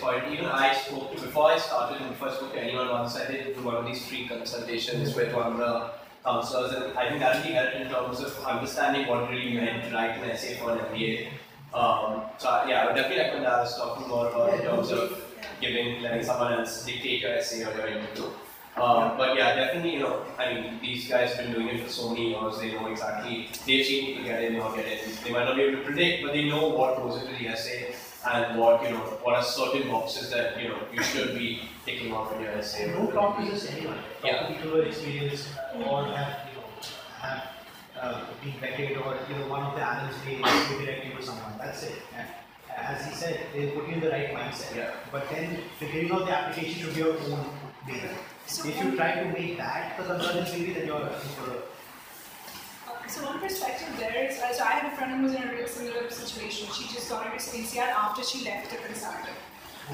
point, even I spoke to, before I started and I spoke to anyone once, I did one of these free consultations with one of the counselors, and I think that really helped in terms of understanding what really meant to write an essay for an MBA. Um, so I- yeah, I would definitely recommend Alice talking more about in terms of giving, letting someone else dictate your essay or your. Um, but yeah, definitely, you know, I mean, these guys have been doing it for so many years, they know exactly, they've seen people get in or get in. They might not be able to predict, but they know what goes into the essay and what, you know, what are certain boxes that, you know, you should be ticking off in your essay. Don't talk to just anyone. Talk Yeah. to people who are experienced or have, you know, have uh, been vetted or, you know, one of the analysts may may direct you to someone. That's it. And as he said, they put you in the right mindset. Yeah. But then figuring out the application should be your own way. If you try to make that the consultant maybe that you're looking for a So one perspective there is, uh, so I had a friend who was in a really similar situation. She just got into CNCR after she left the consultant.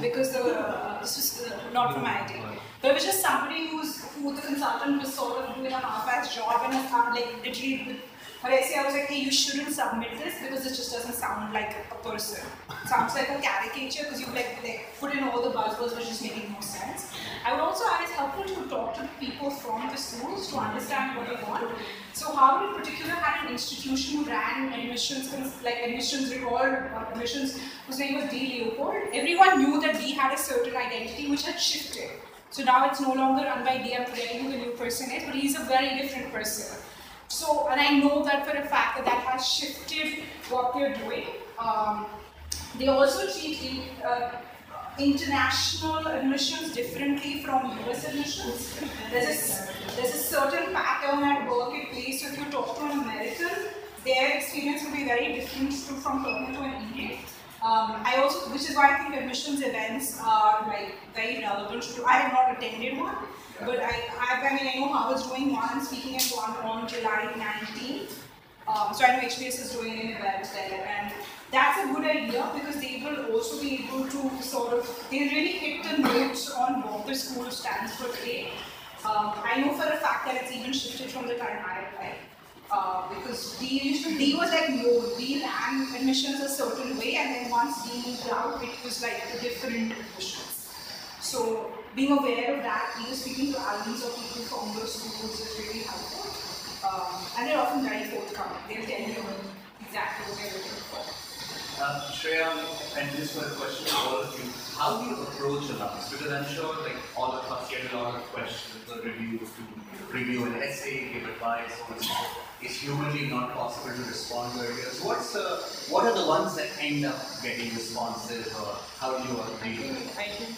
Because the, uh, this was uh, not from. But it was just somebody who's, who the consultant was sort of doing a half-ass job and I found like literally with her essay, I was like, hey, you shouldn't submit this because it just doesn't sound like a person. It sounds like a caricature because you like, like put in all the buzzwords which is making no sense. I would also add it's helpful to talk to people from the schools to understand what they want. So Harvard in particular had an institution who ran admissions, like admissions record, uh, admissions, whose name was Dee Leopold. Everyone knew that Dee had a certain identity which had shifted. So now it's no longer run by Dee, I'm forgetting who the new person is, but he's a very different person. So, and I know that for a fact that that has shifted what they're doing. Um, they also treat uh, international admissions differently from US admissions. There's a, there's a certain pattern at work it plays. So if you talk to an American, their experience will be very different to, from talking to an Indian. Um, I also, which is why I think admissions events are like very relevant to. I have not attended one, but I, I, I mean, I know Harvard's doing one and speaking at one on July 19th. Um, so I know HBS is doing an event there, and that's a good idea because they will also be able to sort of they really hit the notes on what the school stands for today. Um, I know for a fact that it's even shifted from the time I applied. Uh, because Dee, used to, Dee was like no, Dee ran admissions a certain way, and then once Dee moved out, it was like a different admissions. So being aware of that, even speaking to alums or people from those schools is really helpful. Um, and they're often very forthcoming. They'll tell you exactly what they're looking for. Uh, Shreya, and this was a question to all of you. How do you approach alums? Because I'm sure like all of us get a lot of questions or reviews to review an essay, give advice, or so it's humanly not possible to respond to it. So what's the what are the ones that end up getting responses or how do you agree? I think,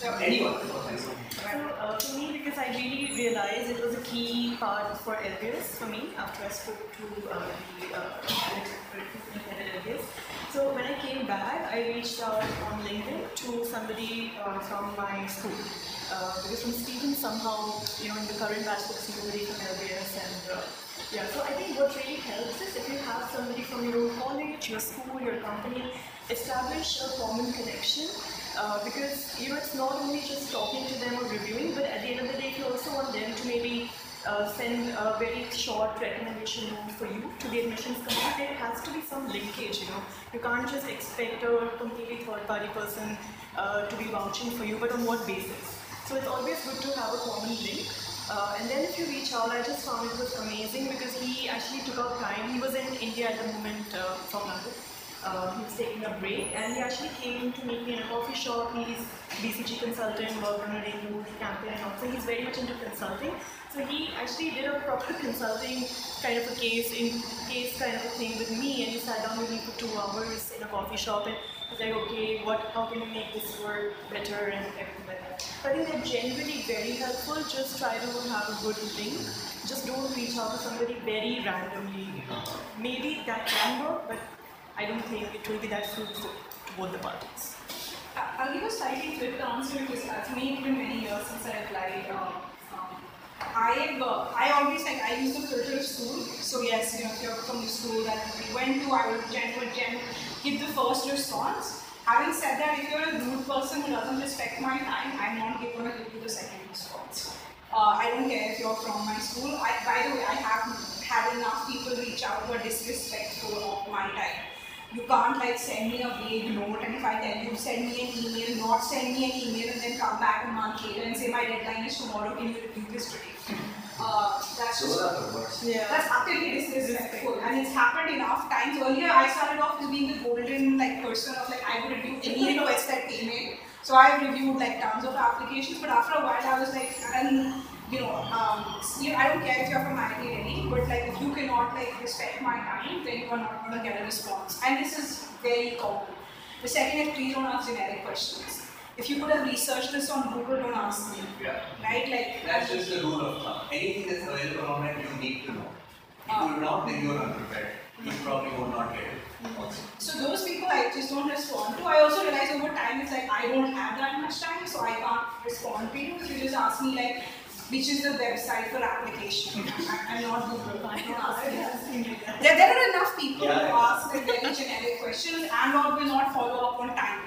sorry. Anyone? So, uh, for me, because I really realized it was a key part for LBS for me after I spoke to uh, the uh, LBS. So when I came back, I reached out on LinkedIn to somebody uh, from my school. Uh, because from Stephen somehow, you know, in the current batch looks somebody from LBS and uh, yeah, so I think what really helps is if you have somebody from your college, your school, your company, establish a common connection uh, because you know it's not only just talking to them or reviewing, but at the end of the day, you also want them to maybe uh, send a very short recommendation note for you to the admissions committee, there has to be some linkage. You know, you can't just expect a completely third-party person uh, to be vouching for you, but on what basis? So it's always good to have a common link. Uh, and then if you reach out, I just found it was amazing because he actually took out time. He was in India at the moment uh, from London. Uh, he was taking a break and he actually came to meet me in a coffee shop. He's BCG consultant, worked on a renewed campaign and also he's very much into consulting. So he actually did a proper consulting kind of a case in case kind of a thing with me and he sat down with me for two hours in a coffee shop and was like, okay, what how can we make this work better and everything like that. So I think they're generally very helpful. Just try to have a good link. Just don't reach out to somebody very randomly. Maybe that can work, but I don't think it will be that fruitful to both the parties. I'll give a slightly flipped answer because uh, for me it's been many years since I applied. Uh, um, I uh, I always like I use the filter of school. So yes, you know, if you're from the school that we went to, I would gen would give the first response. Having said that, if you're a rude person who doesn't respect my time, I'm not going to give you the second response. Uh, I don't care if you're from my school. I, by the way, I have had enough people reach out who are disrespectful of my time. You can't like send me a vague note and if I tell you send me an email, not send me an email and then come back a month later and say my deadline is tomorrow, can you review this today? Uh, that's just Yeah. that's utterly disrespectful and it's happened enough times. Earlier I started off as being the golden like person of like I would review any request that came in. So I reviewed like tons of applications, but after a while I was like, and you know, um, you I don't care if you're from IIT Delhi, but like if you cannot like respect my time, then you are not going to get a response. And this is very common. The second is please don't ask generic questions. If you could have researched this on Google, don't ask me. Yeah. Right? Like That's just the rule of thumb. Anything that's available online, you need to know. If you're not, then you're unprepared. You probably will not get it also. So those people I just don't respond to. I also realize over time it's like I don't have that much time, so I can't respond to you. If you just ask me like which is the website for application. I, I'm not Google. I don't ask you. There, there are enough people Yeah. who ask like very generic questions and or will not follow up on time.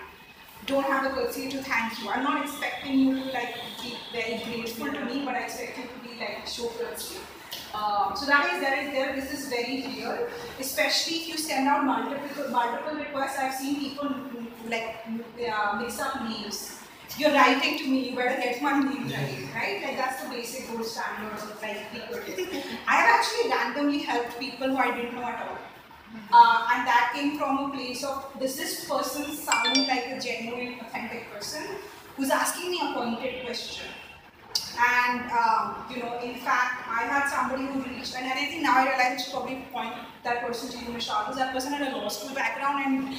Don't have the courtesy to thank you. I'm not expecting you to like be very grateful to me, but I expect you to be like show courtesy. Um, so that is there is there. This is very real, especially if you send out multiple multiple requests. I've seen people like uh, mix up names. You're writing to me. You better get my name right, right? Like that's the basic gold standard of like people. I have actually randomly helped people who I didn't know at all. Uh, and that came from a place of does this person sound like a genuine, authentic person who's asking me a pointed question? And um, you know, in fact, I had somebody who reached, and I think now I realize I should probably point that person to you, Michelle, because that person had a law school background and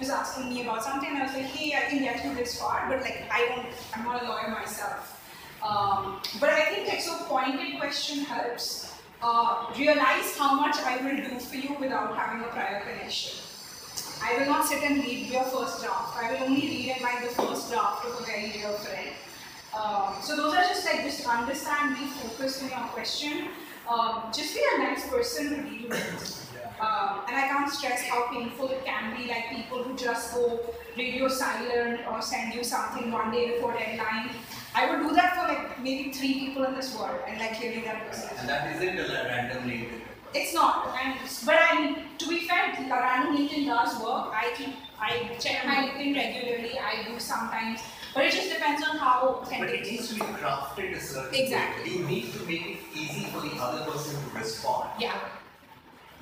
was asking me about something. I was like, hey, I can get you this far, but like I don't, I'm not a lawyer myself. Um, but I think like so pointed question helps. Uh, realize how much I will do for you without having a prior connection. I will not sit and read your first draft. I will only read and like the first draft of a very dear friend. Um, so those are just like just understand, be focused on your question. Um, just be a nice person to deal with. Um, and I can't stress how painful it can be, like people who just go radio silent or send you something one day before deadline. I would do that for like maybe three people in this world, and like clearly that person. And that isn't a random name. It's not, and but I mean, to be fair, the random LinkedIn does work. I keep, I check my LinkedIn regularly. I do sometimes, but it just depends on how But authentic it needs to be crafted a certain way. Exactly. You need to make it easy for the other person to respond. Yeah,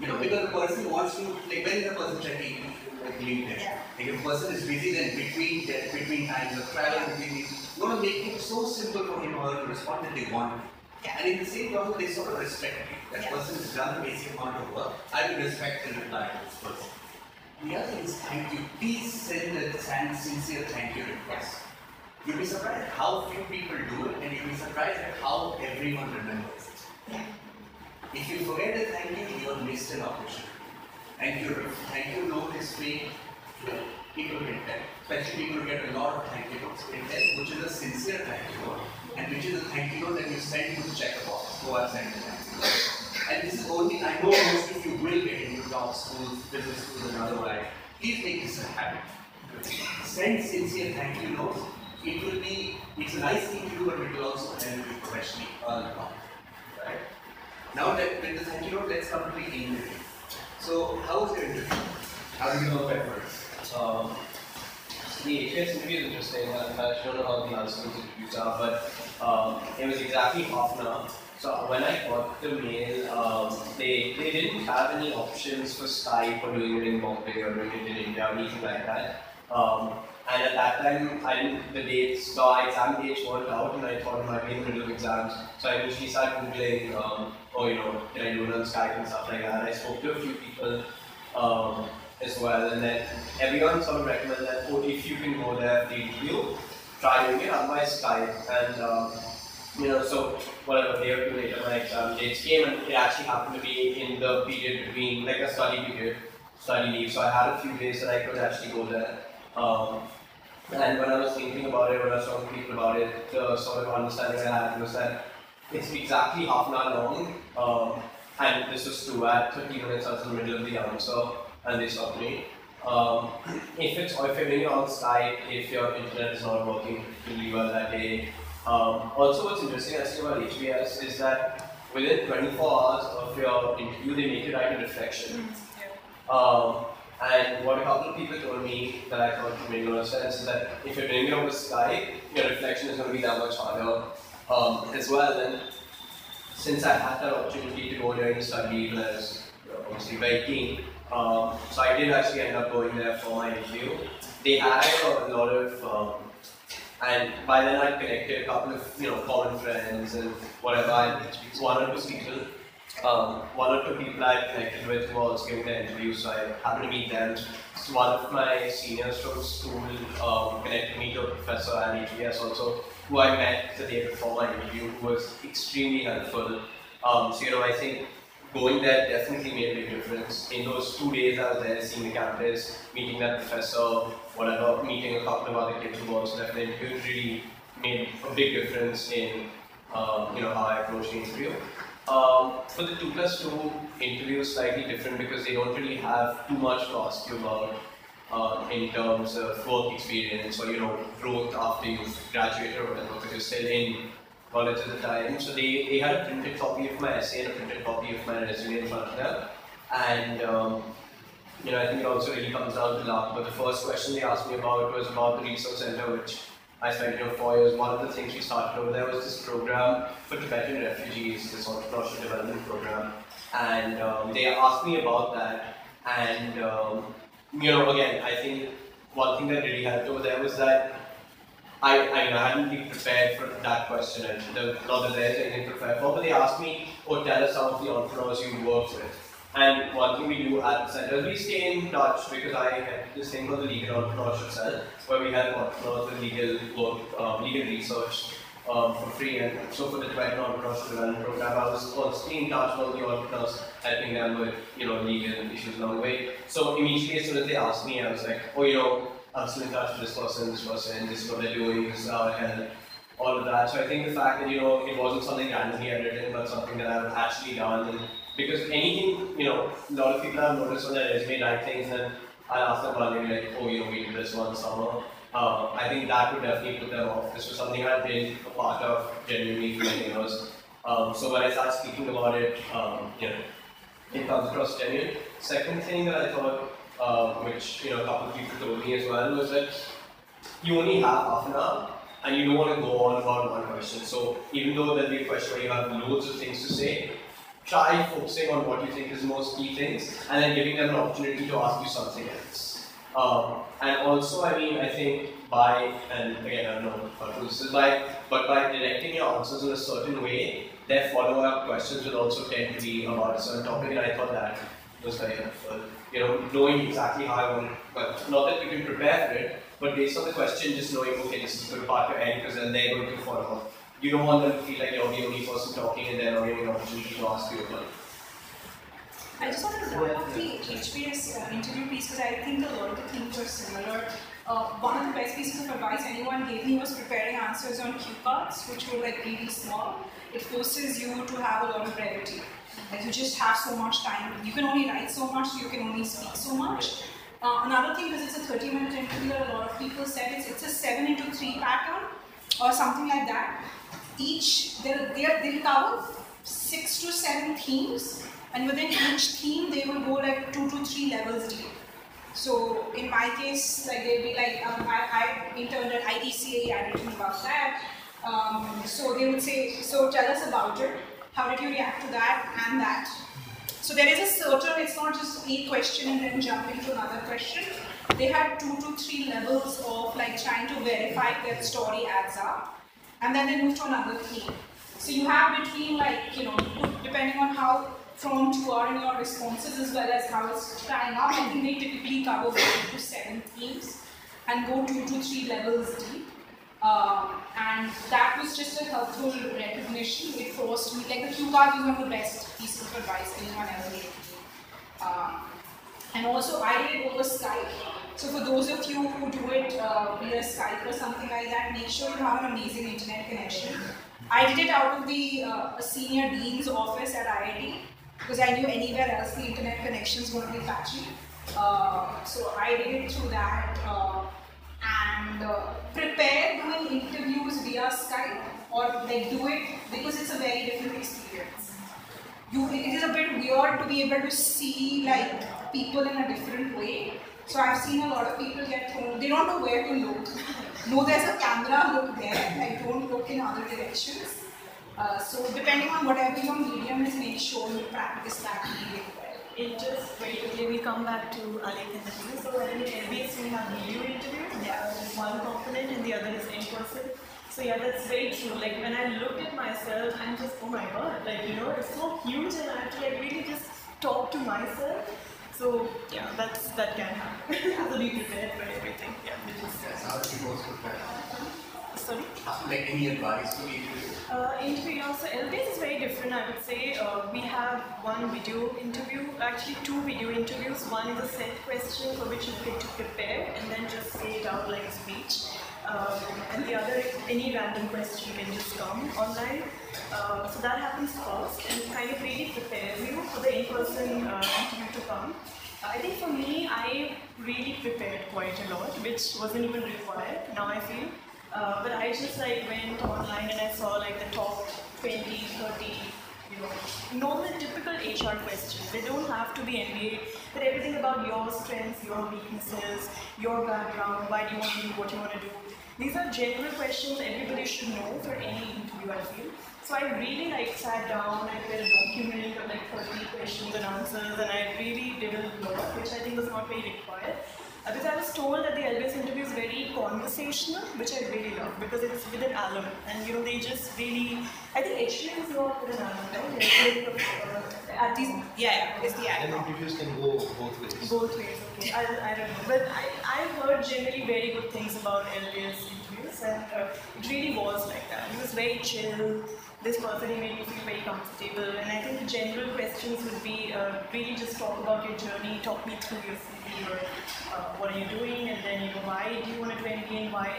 You know, because the person wants to, like when is the person checking like LinkedIn? Like if the person is busy, then between that between times of travel between these, you want to make it so simple for him or her to respond that they want. Yeah. And in the same process, they sort of respect you. That Yeah. person has done a basic amount of work. I will respect and reply to this person. The other thing is thank you. Please send a sincere thank you request. You'll be surprised how few people do it, and you'll be surprised at how everyone remembers it. yeah, If you forget a thank you, have missed an opportunity. Thank you, thank you note is fake. People can tell, especially people get a lot of thank you notes. Can tell which is a sincere thank you note and which is a thank you note that you send to the check box. Go and send a thank you note. And this is only I know most of you will get into top schools, business schools, and otherwise. Please make this a habit. Send sincere thank you notes. It will be it's a nice thing to do, but it will also help you professionally earn on. Right? Now that with the thank you let's come to the interview. So how was your interview? How did you know Pepper? Um, the HBS interview is interesting. I'm not sure how the other schools interviews are, but um, it was exactly half an hour. So when I got the mail, um, they, they didn't have any options for Skype or doing it in Bombay or doing it in India or anything like that. Um, and at that time, I didn't, the dates, so the exam dates weren't out, and I thought it might be in the middle of exams. So I initially started googling, um, oh, you know, can I do it on Skype and stuff like that. I spoke to a few people um, as well, and then everyone sort of recommended that, oh, if you can go there for the interview, try doing it, otherwise Skype. And um, you know, so whatever day or two later, my exam dates came, and it actually happened to be in the period between like a study period, study leave. So I had a few days that I could actually go there. Um, And when I was thinking about it, when I was talking to people about it, the sort of understanding I had was that it's exactly half an hour long, um, and this was two at 30 minutes. I was in the middle of the answer, and they stopped me. Um, if it's or if you're doing it on Skype, if your internet is not working really well that day. Um, also, what's interesting I see about HBS is that within 24 hours of your interview, they make you write a reflection. Um, and what a couple of people told me that I thought made a lot of sense is that if you're doing it over Skype, your reflection is going to be that much harder um, as well. And since I had that opportunity to go there and study, I was obviously very keen. Um, so I did actually end up going there for my interview. They had a lot of, um, and by then I connected a couple of you know common friends and whatever. I, one or two people, um, one or two people I connected with also giving the interview, so I happened to meet them. So one of my seniors from school um, connected me to a professor at HBS also, who I met the day before my interview, who was extremely helpful. Um, so you know, I think going there definitely made a big difference. In those two days I was there, seeing the campus, meeting that professor, whatever, meeting a couple of other kids who also left the interview, really made a big difference in um, you know how I approached the interview. Um, for the 2 plus 2 interview is slightly different because they don't really have too much to ask you about um, in terms of work experience or you know growth after you've graduated or whatever because you're still in college at the time. So they, they had a printed copy of my essay and a printed copy of my resume in front of them. And um, you know, I think it also really comes down to luck. But the first question they asked me about was about the research center, which I spent know four years. One of the things we started over there was this program for Tibetan refugees, this entrepreneurship development program, and um, they asked me about that. And um, you know, again, I think one thing that really helped over there was that I, I, I hadn't been prepared for that question, and the, not that there's anything to prepare for, but they asked me, or tell us some of the entrepreneurs you worked with. And one thing we do at the center is we stay in touch because I had this thing called the Legal Entrepreneurship Cell, where we help entrepreneurs with legal work, um, legal research um, for free. And so for the Tibetan Entrepreneurship Development Program, I was constantly in touch with all the entrepreneurs, helping them with you know legal issues along the way. So immediately as soon as they asked me, I was like, oh, you know, I'm still in touch with this person, this person, this is what they're doing, this is how I help, all of that. So I think the fact that, you know, it wasn't something randomly I'd written, but something that I've actually done. And because anything, you know, a lot of people have noticed on their resume write things and I'll ask them about maybe like, oh, you know, we did this one summer. Uh, I think that would definitely put them off. This was something I'd been a part of genuinely for many years. Um, so when I started speaking about it, um, you know, it comes across genuine. Second thing that I thought uh, which you know a couple of people told me as well, was that you only have half an hour and you don't want to go on about one question. So even though there'll be a question where you have loads of things to say, try focusing on what you think is most key things and then giving them an opportunity to ask you something else. Um, and also, I mean, I think by, and again, I don't know what this is by, but by directing your answers in a certain way, their follow-up questions will also tend to be about a certain topic, and I thought that was very helpful you know, knowing exactly how I want, but not that you can prepare for it, but based on the question, just knowing, okay, this is a good part to end, because then they're going to follow up. You don't want them to feel like you're the only person talking and they're not getting an opportunity to ask you a question. I just wanted to wrap up the HBS uh, interview piece because I think a lot of the things are similar. Uh, one of the best pieces of advice anyone gave me was preparing answers on cue cards, which were like really small. It forces you to have a lot of brevity. Like you just have so much time. You can only write so much, you can only speak so much. Uh, another thing, because it's a 30 minute interview, a lot of people said it's, it's a 7 into 3 pattern or something like that. Each, they'll, they'll, they'll cover 6 to 7 themes, and within each theme, they will go like 2 to 3 levels deep. So in my case, like they'll be like, um, I, I interned at ITCA, I written about that. Um, so they would say, so tell us about it. How did you react to that and that? So there is a certain, it's not just a question and then jumping to another question. They had two to three levels of like trying to verify that story adds up. And then they move to another theme. So you have between like, you know, depending on how prompt you are in your responses as well as how it's tying up, I think they typically cover five to seven themes and go two to three levels deep. Um, and that was just a helpful recognition. It forced me, like the cue card was one of the best pieces of advice anyone ever gave me. Um, and also, I did over Skype. So for those of you who do it uh, via Skype or something like that, make sure you have an amazing internet connection. I did it out of the uh, senior dean's office at IIT because I knew anywhere else the internet connection is going to be patchy. Uh, so I did it through that uh, and uh, prepare doing interviews via Skype or like do it because it's a very different experience. You, it is a bit weird to be able to see like people in a different way. So I've seen a lot of people get thrown. They don't know where to look. no, there's a camera. Look there. Like don't look in other directions. Uh, so depending on whatever your medium is, make sure you practice that well. It just very quickly we come back to Alec and the team. So in LBS we have video interviews. Yeah, one component and the other is in person. So yeah, that's very true. Like when I look at myself, I'm just oh my god, like you know, it's so huge, and I have to like really just talk to myself. So yeah, that's that can happen. so be prepared for everything. Yeah, which is How do you most prepare? sorry. Like any advice to to Uh, interview also LBS is very different. I would say uh, we have one video interview, actually two video interviews. One is a set question for which you get to prepare and then just say it out like a speech. Um, and the other, any random question can just come online. Uh, so that happens first and it kind of really prepares you for the in-person uh, interview to come. I think for me, I really prepared quite a lot, which wasn't even required. Now I feel. Uh, but I just like went online and I saw like the top 20, 30, you know, normal typical HR questions. They don't have to be MBA. But everything about your strengths, your weaknesses, your background, why do you want to do what you want to do. These are general questions everybody should know for any interview, I feel. So I really like sat down, I read a document of like 30 questions and answers, and I really did a lot, which I think was not very required. Because I was told that the LBS interview is very conversational, which I really love because it's with an alum, and you know they just really. I think HCM is not with an alum, right? Uh, at least, yeah, yeah, it's the alum. And interviews can go both ways. Both ways, okay. I, I don't know. But I, I've heard generally very good things about LBS interviews, and uh, it really was like that. He was very chill. This person he made me feel very comfortable, and I think the general questions would be uh, really just talk about your journey, talk me through your CV, or uh, what are you doing, and then you know why do you want to do MBA and why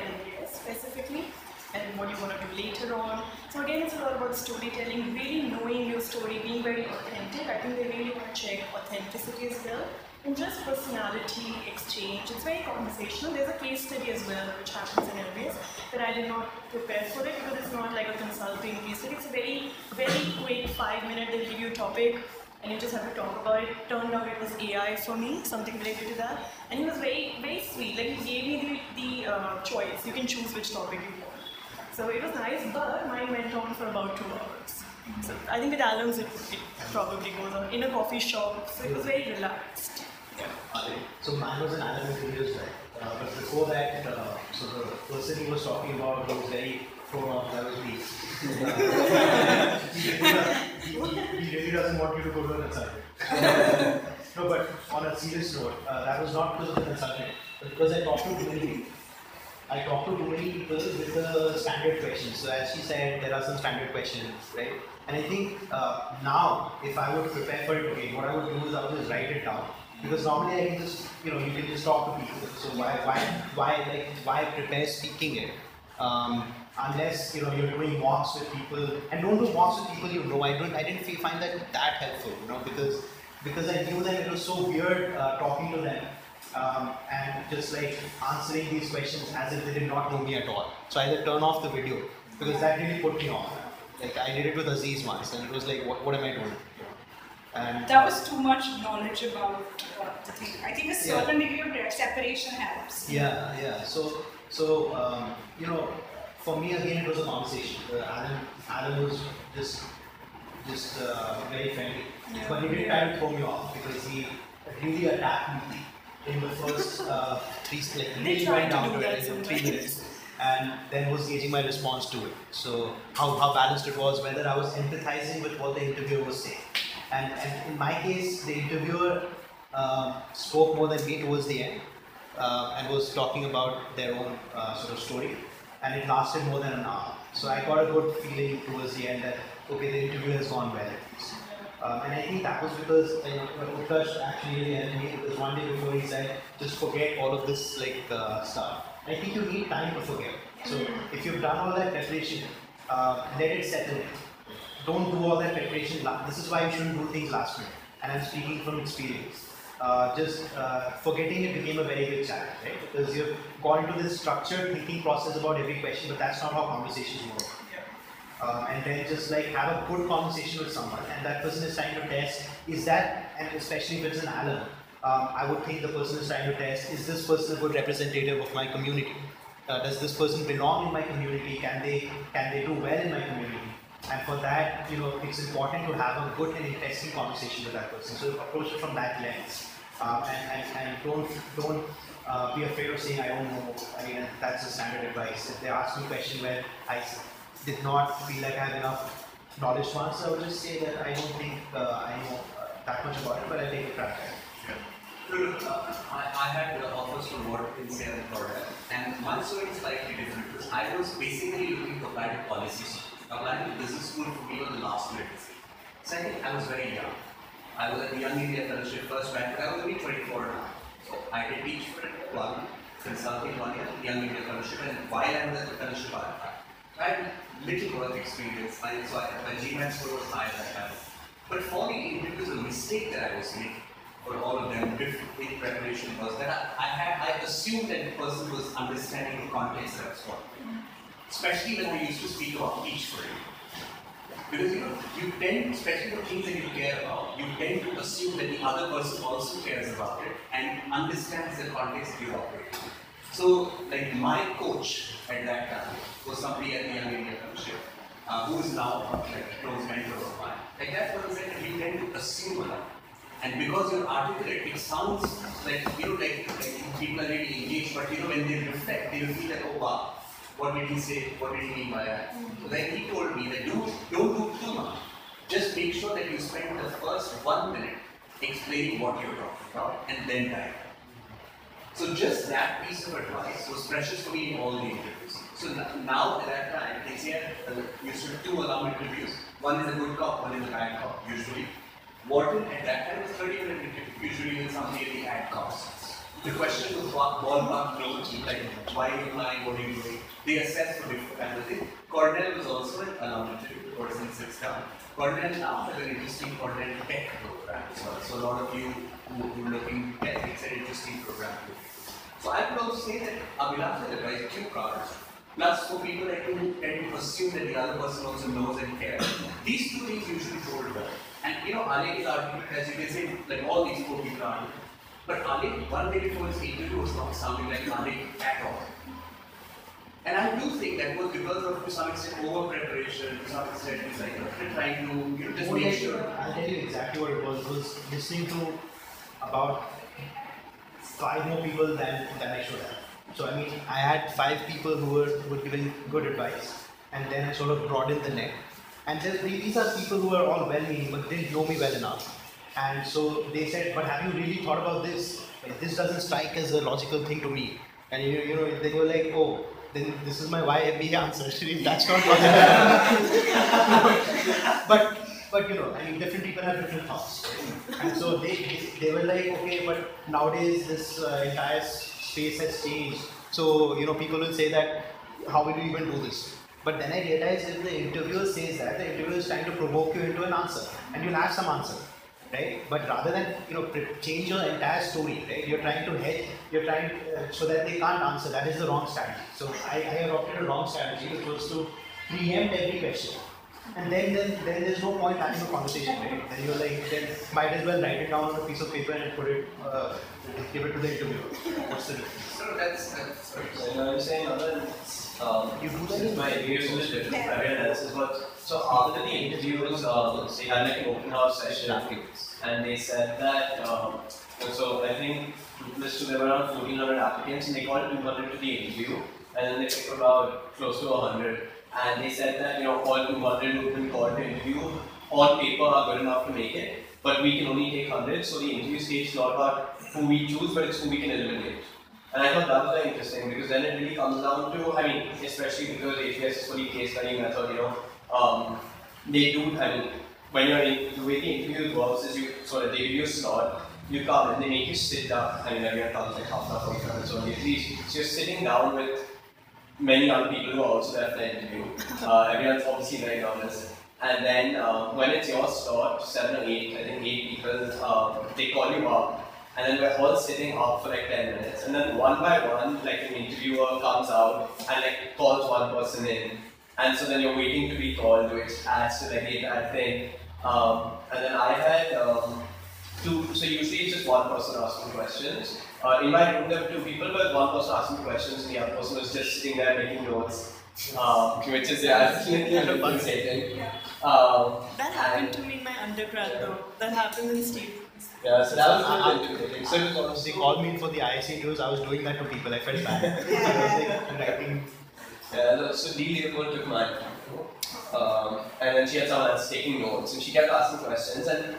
specifically and what you want to do later on. So again, it's a lot about storytelling, really knowing your story, being very authentic. I think they really want to check authenticity as well. And just personality exchange. It's very conversational. There's a case study as well, which happens in LBS, that I did not prepare for it because it's not like a consulting case study. It's a very, very quick five minute, they'll give you a topic and you just have to talk about it. Turned out it was AI for me, something related to that. And he was very, very sweet. Like he gave me the, the uh, choice. You can choose which topic you want. So it was nice, but mine went on for about two hours. So I think with alums it, it probably goes on in a coffee shop. So it was very relaxed. Okay. So mine was an anime videos right? Uh, but before that, uh, so the person he was talking about was very thrown off, that was me. He, really doesn't want you to go to a consultant. no, but on a serious note, uh, that was not because of the consultant, but because I talked to too many people. I talked to too many people with the standard questions. So as she said, there are some standard questions, right? And I think uh, now, if I to prepare for it again, what I would do is I would just write it down. Because normally I can just, you know, you can just talk to people. So why, why, why, like, why prepare speaking it? Um, unless you know you're doing mocks with people, and don't do mocks with people you know. I don't, I didn't feel, find that that helpful, you know, because because I knew that it was so weird uh, talking to them um, and just like answering these questions as if they did not know me at all. So I had to turn off the video because that really put me off. Like I did it with Aziz once, and it was like, what, what am I doing? And That was too much knowledge about uh, the thing. I think a Yeah. certain degree of separation helps. Yeah, yeah. So, so um, you know, for me again, it was a conversation. Uh, Alan, Alan was just, just uh, very friendly, Yeah. but he didn't try to throw me off because he really attacked me in the first uh, three, like They really went to down do to it in three minutes, and then was gauging my response to it. So how, how balanced it was, whether I was empathizing with what the interviewer was saying, and, and in my case, the interviewer um, spoke more than me towards the end uh, and was talking about their own uh, sort of story, and it lasted more than an hour. So I got a good feeling towards the end that okay, the interview has gone well. Um, and I think that was because uh, you know, Utkarsh actually really helped me because one day before he said, just forget all of this like uh, stuff. I think you need time to forget. So if you've done all that preparation, uh, let it settle in. Don't do all that preparation. This is why you shouldn't do things last minute. And I'm speaking from experience. Uh, just uh, forgetting it became a very big challenge, right? Because you've gone into this structured thinking process about every question, but that's not how conversations work. Um, and then just like have a good conversation with someone, and that person is trying to test is that, and especially if it's an alum, um, I would think the person is trying to test is this person a good representative of my community? Uh, does this person belong in my community? Can they can they do well in my community? And for that, you know, it's important to have a good and interesting conversation with that person. So approach it from that lens, um, and, and, and don't don't uh, be afraid of saying I don't know. I mean, that's the standard advice. If they ask me a question where I did not feel like I have enough knowledge to answer, I would just say that I don't think uh, I know uh, that much about it, but I'll take a crack at it. Uh, I, I had uh, offers from what in Sierra Florida, and my story is slightly different I was basically looking to apply policy. Applying to business school for was the last minute. Second, I was very young. I was at the Young India Fellowship first batch, but I was only 24 now. So I did teach for one consulting one year, Young India Fellowship, and while I was at the fellowship, I, I had little work experience, and so I, my GMAT score was high at that. But for me, it was a mistake that I was making for all of them in preparation was that I, I had I assumed that the person was understanding the context that I was talking. Especially when I used to speak about each you. Because you know, you tend, especially the things that you care about, you tend to assume that the other person also cares about it and understands the context you operate in. So, like my coach at that time was somebody at the Young India Fellowship, uh, who is now like close mentor of mine. Like that person said that you tend to assume a lot. And because you're articulate, it sounds like you know, like, like people are really engaged, but you know, when they reflect, they will feel like, oh wow, what did he say? What did he mean by that? So then he told me that do don't do too much. Just make sure that you spend the first one minute explaining what you're talking about and then dive. So just that piece of advice was precious for me in all the interviews. So now at that time, they say uh, used to do two alarm interviews. One is a good cop, one is a bad cop, usually. Wharton at that time was 30 minute interview, usually with somebody at the ad costs. The question was ball- ballpark knowledge, like why lying, what are you doing? They for different kinds of things. Cornell was also an the person sits down. Cornell now has an interesting Cornell tech program as well. So a lot of you who are looking at it's an interesting program. So I would also say that Abhilasha has advised cue cards. Plus, for people you who tend to assume that the other person also knows and cares, these two things usually go together. And you know, Alek's argument, as you can say, like all these four people are. But Alek, one day before his interview, was not sounding like Alek at all. And I do think that was because of, to some extent, over preparation, to some extent, it's like trying to, you know, just make sure. I'll tell you exactly what it was. It was listening to about five more people than, than I should have. So I mean, I had five people who were, who were giving good advice, and then I sort of broadened the net. And these are people who are all well-meaning, but didn't know me well enough. And so they said, "But have you really thought about this? This doesn't strike as a logical thing to me." And you, you know, they were like, "Oh." Then this is my YMBA answer. That's not logical. but but you know, I mean, different people have different thoughts, and so they, they they were like, okay, but nowadays this uh, entire space has changed. So you know, people will say that, how will you even do this? But then I realized if the interviewer says that, the interviewer is trying to provoke you into an answer, and you'll have some answer, right? But rather than you know change your entire story, right? You're trying to hedge, you're trying uh, so that they can't answer. That is the wrong strategy. So I, I adopted a wrong strategy, which was to preempt every question. And then, then, then there's no point having a conversation, right? Then you're like, then might as well write it down on a piece of paper and put it, uh, give it to the interviewer. What's the difference? So that's, that's sorry. So I'm saying other um, You do that since in- my interviews was different private analysis, but so after the interviews, um, they had like an open house session, and they said that um, so I think to there were around 1,400 applicants, and they called 200 to the interview, and then they picked about close to 100, and they said that you know all 200 who've been called to interview on paper are good enough to make it, but we can only take 100, so the interview stage is not about who we choose, but it's who we can eliminate. And I thought that was very interesting because then it really comes down to, I mean, especially because HBS is fully case study method, you know, um, they do, I mean, when you're in, the way the interview works is you sort of they give you a slot, you come and they make you sit down. I mean, everyone comes like half an hour, 45 minutes only at least. So you're sitting down with many other people who are also there for the interview. Uh, everyone's obviously very nervous. And then uh, when it's your slot, seven or eight, I think eight people, uh, they call you up. And then we're all sitting up for like 10 minutes. And then one by one, like an interviewer comes out and like calls one person in. And so then you're waiting to be called, which adds to like the entire thing. Um, and then I had um, two, so usually it's just one person asking questions. Uh, in my room there were two people, but one person asking questions and the other person was just sitting there making notes. Um, which is yeah, it's a little unsettling. Um, That happened to me in my undergrad though. That happened in Steve. yeah, so that was I- really I- intimidating. So when they called me in for the ISC interviews, I was doing that to people. I felt bad. I was like writing. Yeah, no, so Dee Leopold took mine. Um, and then she had someone else taking notes, and she kept asking questions. And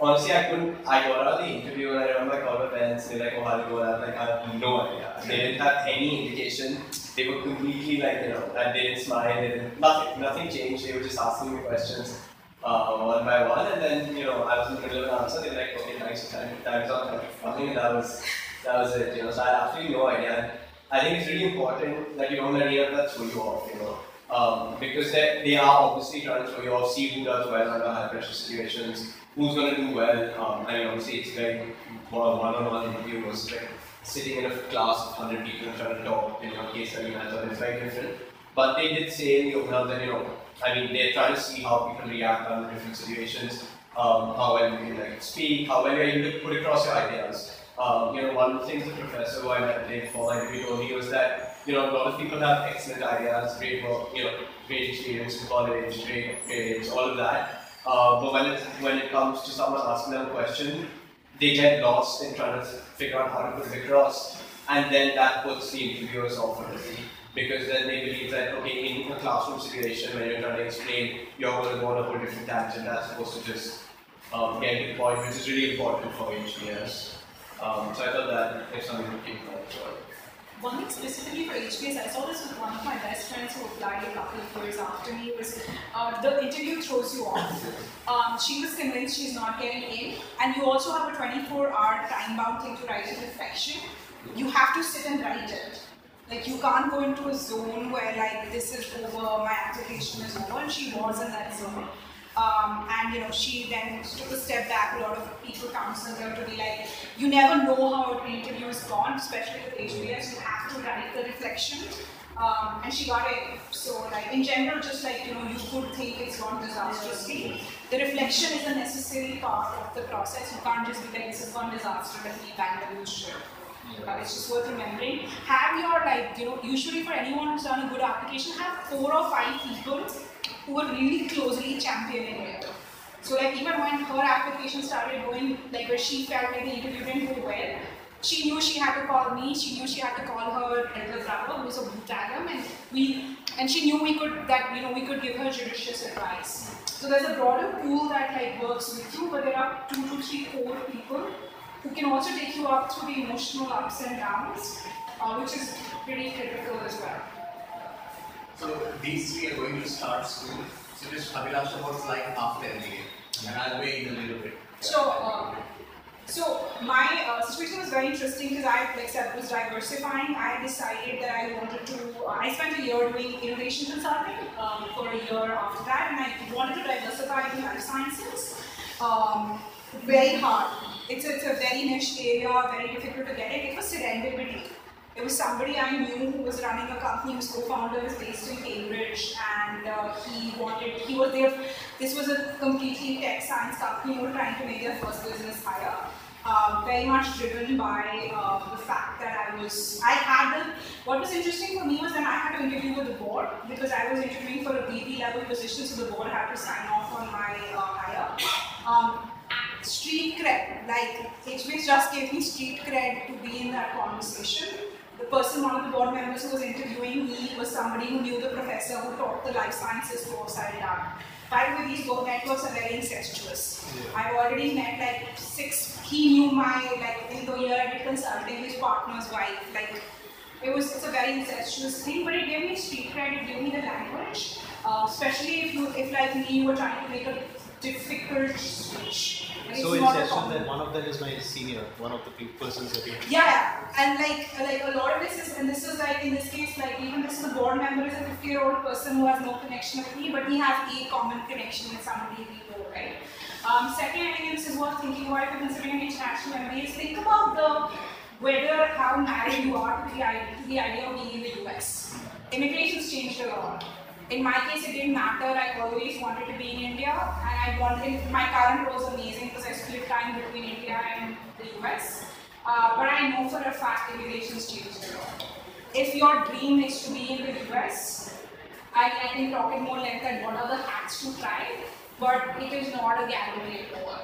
honestly, I couldn't. I got out of the interview, and I remember I called my parents, and they're like, "Oh, how did it go?" And I was like, "I have no idea." They didn't have any indication. They were completely like, you know, they didn't smile. They didn't. Nothing. Nothing changed. They were just asking me questions. Uh, one by one, and then you know I was in the middle of an answer. They're like, "Okay, thanks, time, time's up, you and that was that was it. You know, so I had absolutely no idea. I think it's really important that you don't let anyone that throw you off. You know, um, because they, they are obviously trying to throw you off, see who does well under high pressure situations, who's going to do well. Um, I mean, obviously, it's like one on one interview versus like sitting in a class of 100 people and trying to talk in your case study method. It's very different. But they did say in the open house that, you know, I mean, they're trying to see how people react under different situations, um, how well you can like speak, how well you're able to put across your ideas. Um, you know, one of the things the professor who I met for my interview told me was that, you know, a lot of people have excellent ideas, great work, you know, great experience college, great all of that. Uh, but when it, when it comes to someone asking them a question, they get lost in trying to figure out how to put it across. And then that puts the interviewers off already. Because then they believe that, okay, in a classroom situation when you're trying to explain, you're going to go on a whole different tangent as opposed to just um, getting to the point, which is really important for HBS. Um, so I thought that is something as well. One thing specifically for HBS, I saw this with one of my best friends who applied a couple of years after me, was uh, the interview throws you off. Um, she was convinced she's not getting in, and you also have a 24 hour time bound thing to write a reflection. You have to sit and write it. Like you can't go into a zone where like this is over, my application is over, and she was in that zone. Um, and you know, she then took a step back. A lot of people counseled her to be like, you never know how an interview is gone, especially with HBS. You have to write the reflection. Um, and she got it. So, like in general, just like you know, you could think it's gone disastrously. The reflection is a necessary part of the process. You can't just be like, this has gone disaster, let me bang the shit. Uh, it's just worth remembering. Have your like, you know, usually for anyone who's done a good application, have four or five people who are really closely championing it. So like even when her application started going, like where she felt like the interview didn't go well, she knew she had to call me, she knew she had to call her elder brother, who's a Bhutagam, and we and she knew we could that you know we could give her judicious advice. So there's a broader pool that like works with you, but there are two to three core people who can also take you up through the emotional ups and downs, uh, which is pretty critical as well. So these three are going to start school. So just Abhilasha, what's like after MBA? And I'll wait a little bit. So, uh, so my uh, situation was very interesting because I, like said, was diversifying. I decided that I wanted to. Uh, I spent a year doing innovation consulting um, for a year after that, and I wanted to diversify into life sciences. Um, very hard. It's a, it's a very niche area, very difficult to get it. It was serendipity. It was somebody I knew who was running a company whose co-founder was based in Cambridge, and uh, he wanted. He was there. This was a completely tech science company who were trying to make their first business hire. Uh, very much driven by uh, the fact that I was. I had the. What was interesting for me was that I had to interview with the board because I was interviewing for a VP level position, so the board had to sign off on my uh, hire. Um, street cred, like HBS just gave me street cred to be in that conversation. The person, one of the board members who was interviewing me was somebody who knew the professor who taught the life sciences course I had done. By the way, these both networks are very incestuous. I've already met like six, he knew my, like in the year I did consulting, his partner's wife, like it was it's a very incestuous thing, but it gave me street cred, it gave me the language. Uh, especially if you if like me you were trying to make a difficult switch. So it's a that one of them is my senior, one of the pe- persons that you. yeah, and like like a lot of this is, and this is like in this case, like even this is a board member is a 50 year old person who has no connection with me, but he has a common connection with somebody we know, right? Um, second, I think this is worth thinking about if you're considering international MBA is think about the whether how married you are to the idea, to the idea of being in the US. Immigration's changed a lot. In my case, it didn't matter. I always wanted to be in India, and I wanted. My current role was amazing because I split time between India and the US. Uh, but I know for a fact immigration's changed a lot. If your dream is to be in the US, I, I can talk in more length at what are the hacks to try, but it is not a guarantee at all.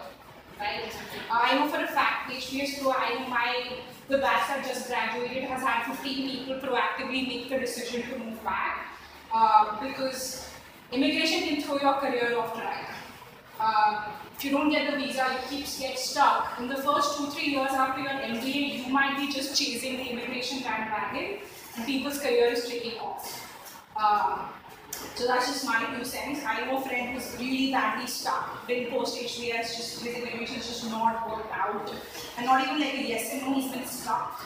Right? I know for a fact HBS Pro, I my the batch that just graduated has had 15 people proactively make the decision to move back uh, because immigration can throw your career off track. Uh, if you don't get the visa, you keep get stuck. In the first two, three years after your MBA, you might be just chasing the immigration bandwagon, and people's career is taking off. Uh, so that's just my two cents. I know a friend who's really badly stuck, been post HBS, just his immigration's just not worked out. And not even like a yes and no, he's been stuck.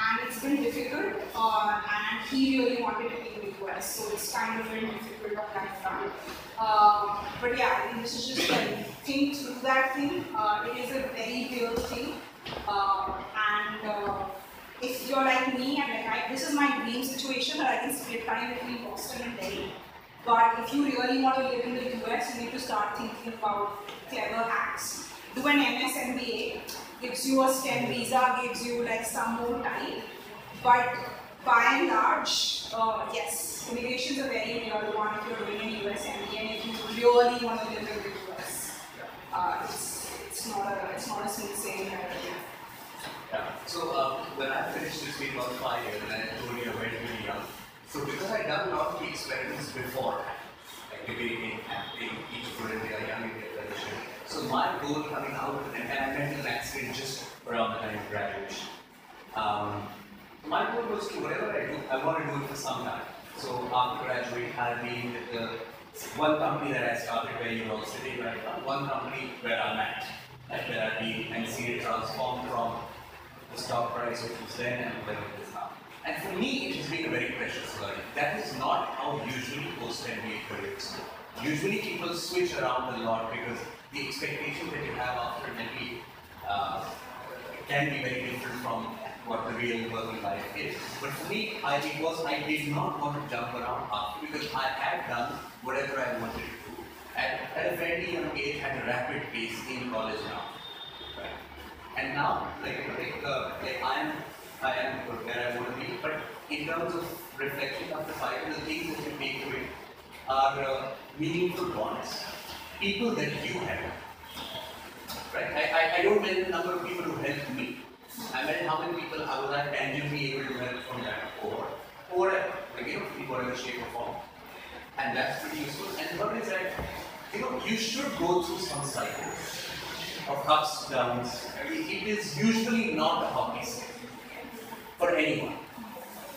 And it's been difficult. Uh, and he really wanted to be in the US, so it's kind of been difficult on that front. Uh, but yeah, I this is just like think through that thing. Uh, it is a very real thing. Uh, and uh, if you're like me and like I, this is my dream situation that I can split time between Boston and Delhi. But if you really want to live in the US, you need to start thinking about clever hacks. Do an MS MBA, gives you a STEM visa, gives you like some more time. But by and large, uh, yes, immigration is a very real one if you're doing an US MBA and if you really want to live in the US. Uh, it's, it's not a it's not a smooth sailing. Yeah. So uh, when I finished this week about five years, and I told you I'm very, very young. So because I'd done a lot of experiments before, like debating, acting, each for India, Young India Fellowship. So my goal coming out, met an accident just around the time of graduation. Um, my goal was to whatever I do, I want to do it for some time. So after graduating, I'll be with the one company that I started where you're all sitting right now, one company where I'm at, like where I'll be and see it transform from the stock price which was then and. And for me, it has been a very precious learning. That is not how usually post-MBA careers go. Usually people switch around a lot because the expectations that you have after an MBA uh, can be very different from what the real working life is. But for me, I, it was I did not want to jump around after because I had done whatever I wanted to do. At, at a very young age, at a rapid pace in college now. Right? And now, like, like, uh, like I am, am where I want to be. But in terms of reflection after five, the things that you take away are uh, meaningful bonds. People that you help. Right? I, I, I don't mean the number of people who helped me. I meant how many people I was tangibly able to help from that cohort. Or like you know, in whatever shape or form. And that's pretty useful. And what is that? You know, you should go through some cycles of ups, and downs. Mean, it is usually not a hockey stick for anyone.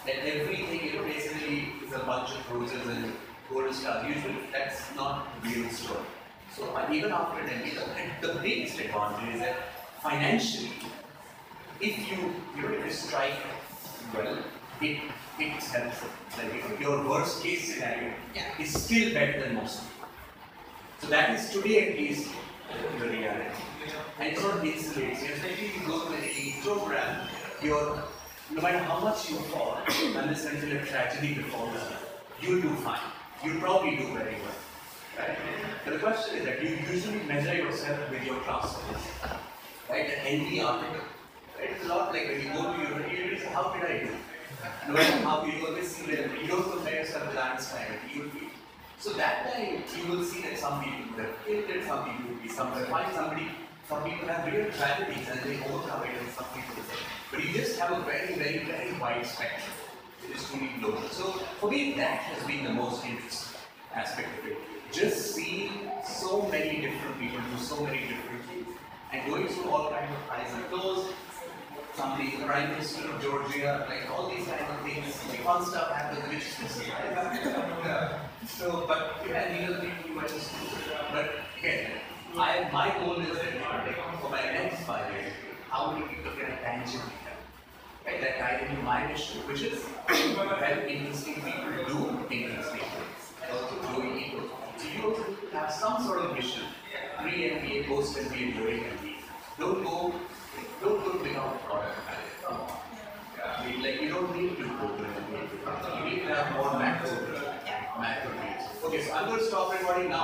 That everything you know, basically is a bunch of roses and golden stars. Usually that's not the real story. So even after MBA, the, the biggest advantage is that financially, if you you know if you strike well, it it's helpful. Like if your worst case scenario is still better than most people. So that is today at least the reality. And it sort of insulates especially if you go to an elite program, you're no matter how much you fall, unless until a tragedy befalls you, you'll do fine. You'll probably do very well. Right? But the question is that you usually measure yourself with your classmates. Right? ND article. Right? It's a lot like when you go to university, you say, how did I do? No matter how you always see you don't compare yourself with Einstein, you will be. So that time you will see that some people would have killed it, some people would be somewhere find somebody, some people have real tragedies and they overcome it and some people say. But you just have a very, very, very wide spectrum. It is truly global. So for me that has been the most interesting aspect of it. Just seeing so many different people do so many different things and going through all kinds of highs and lows. Somebody, the Prime Minister of Georgia, like all these kinds of things, fun stuff happens, which is yeah. So, but yeah, these are people you might just, but again, I, my goal is that for my next five years, how many people can I tangibly? Right, that I in my mission, which is to help interesting people do interesting things, also doing it. So you have some sort of mission, pre-MBA, post-MBA, during MBA. Don't go, don't go become a product come on. I mean, like, you don't need to go to MBA. You need to have more macro, macro needs. Okay, so I'm going to stop recording now.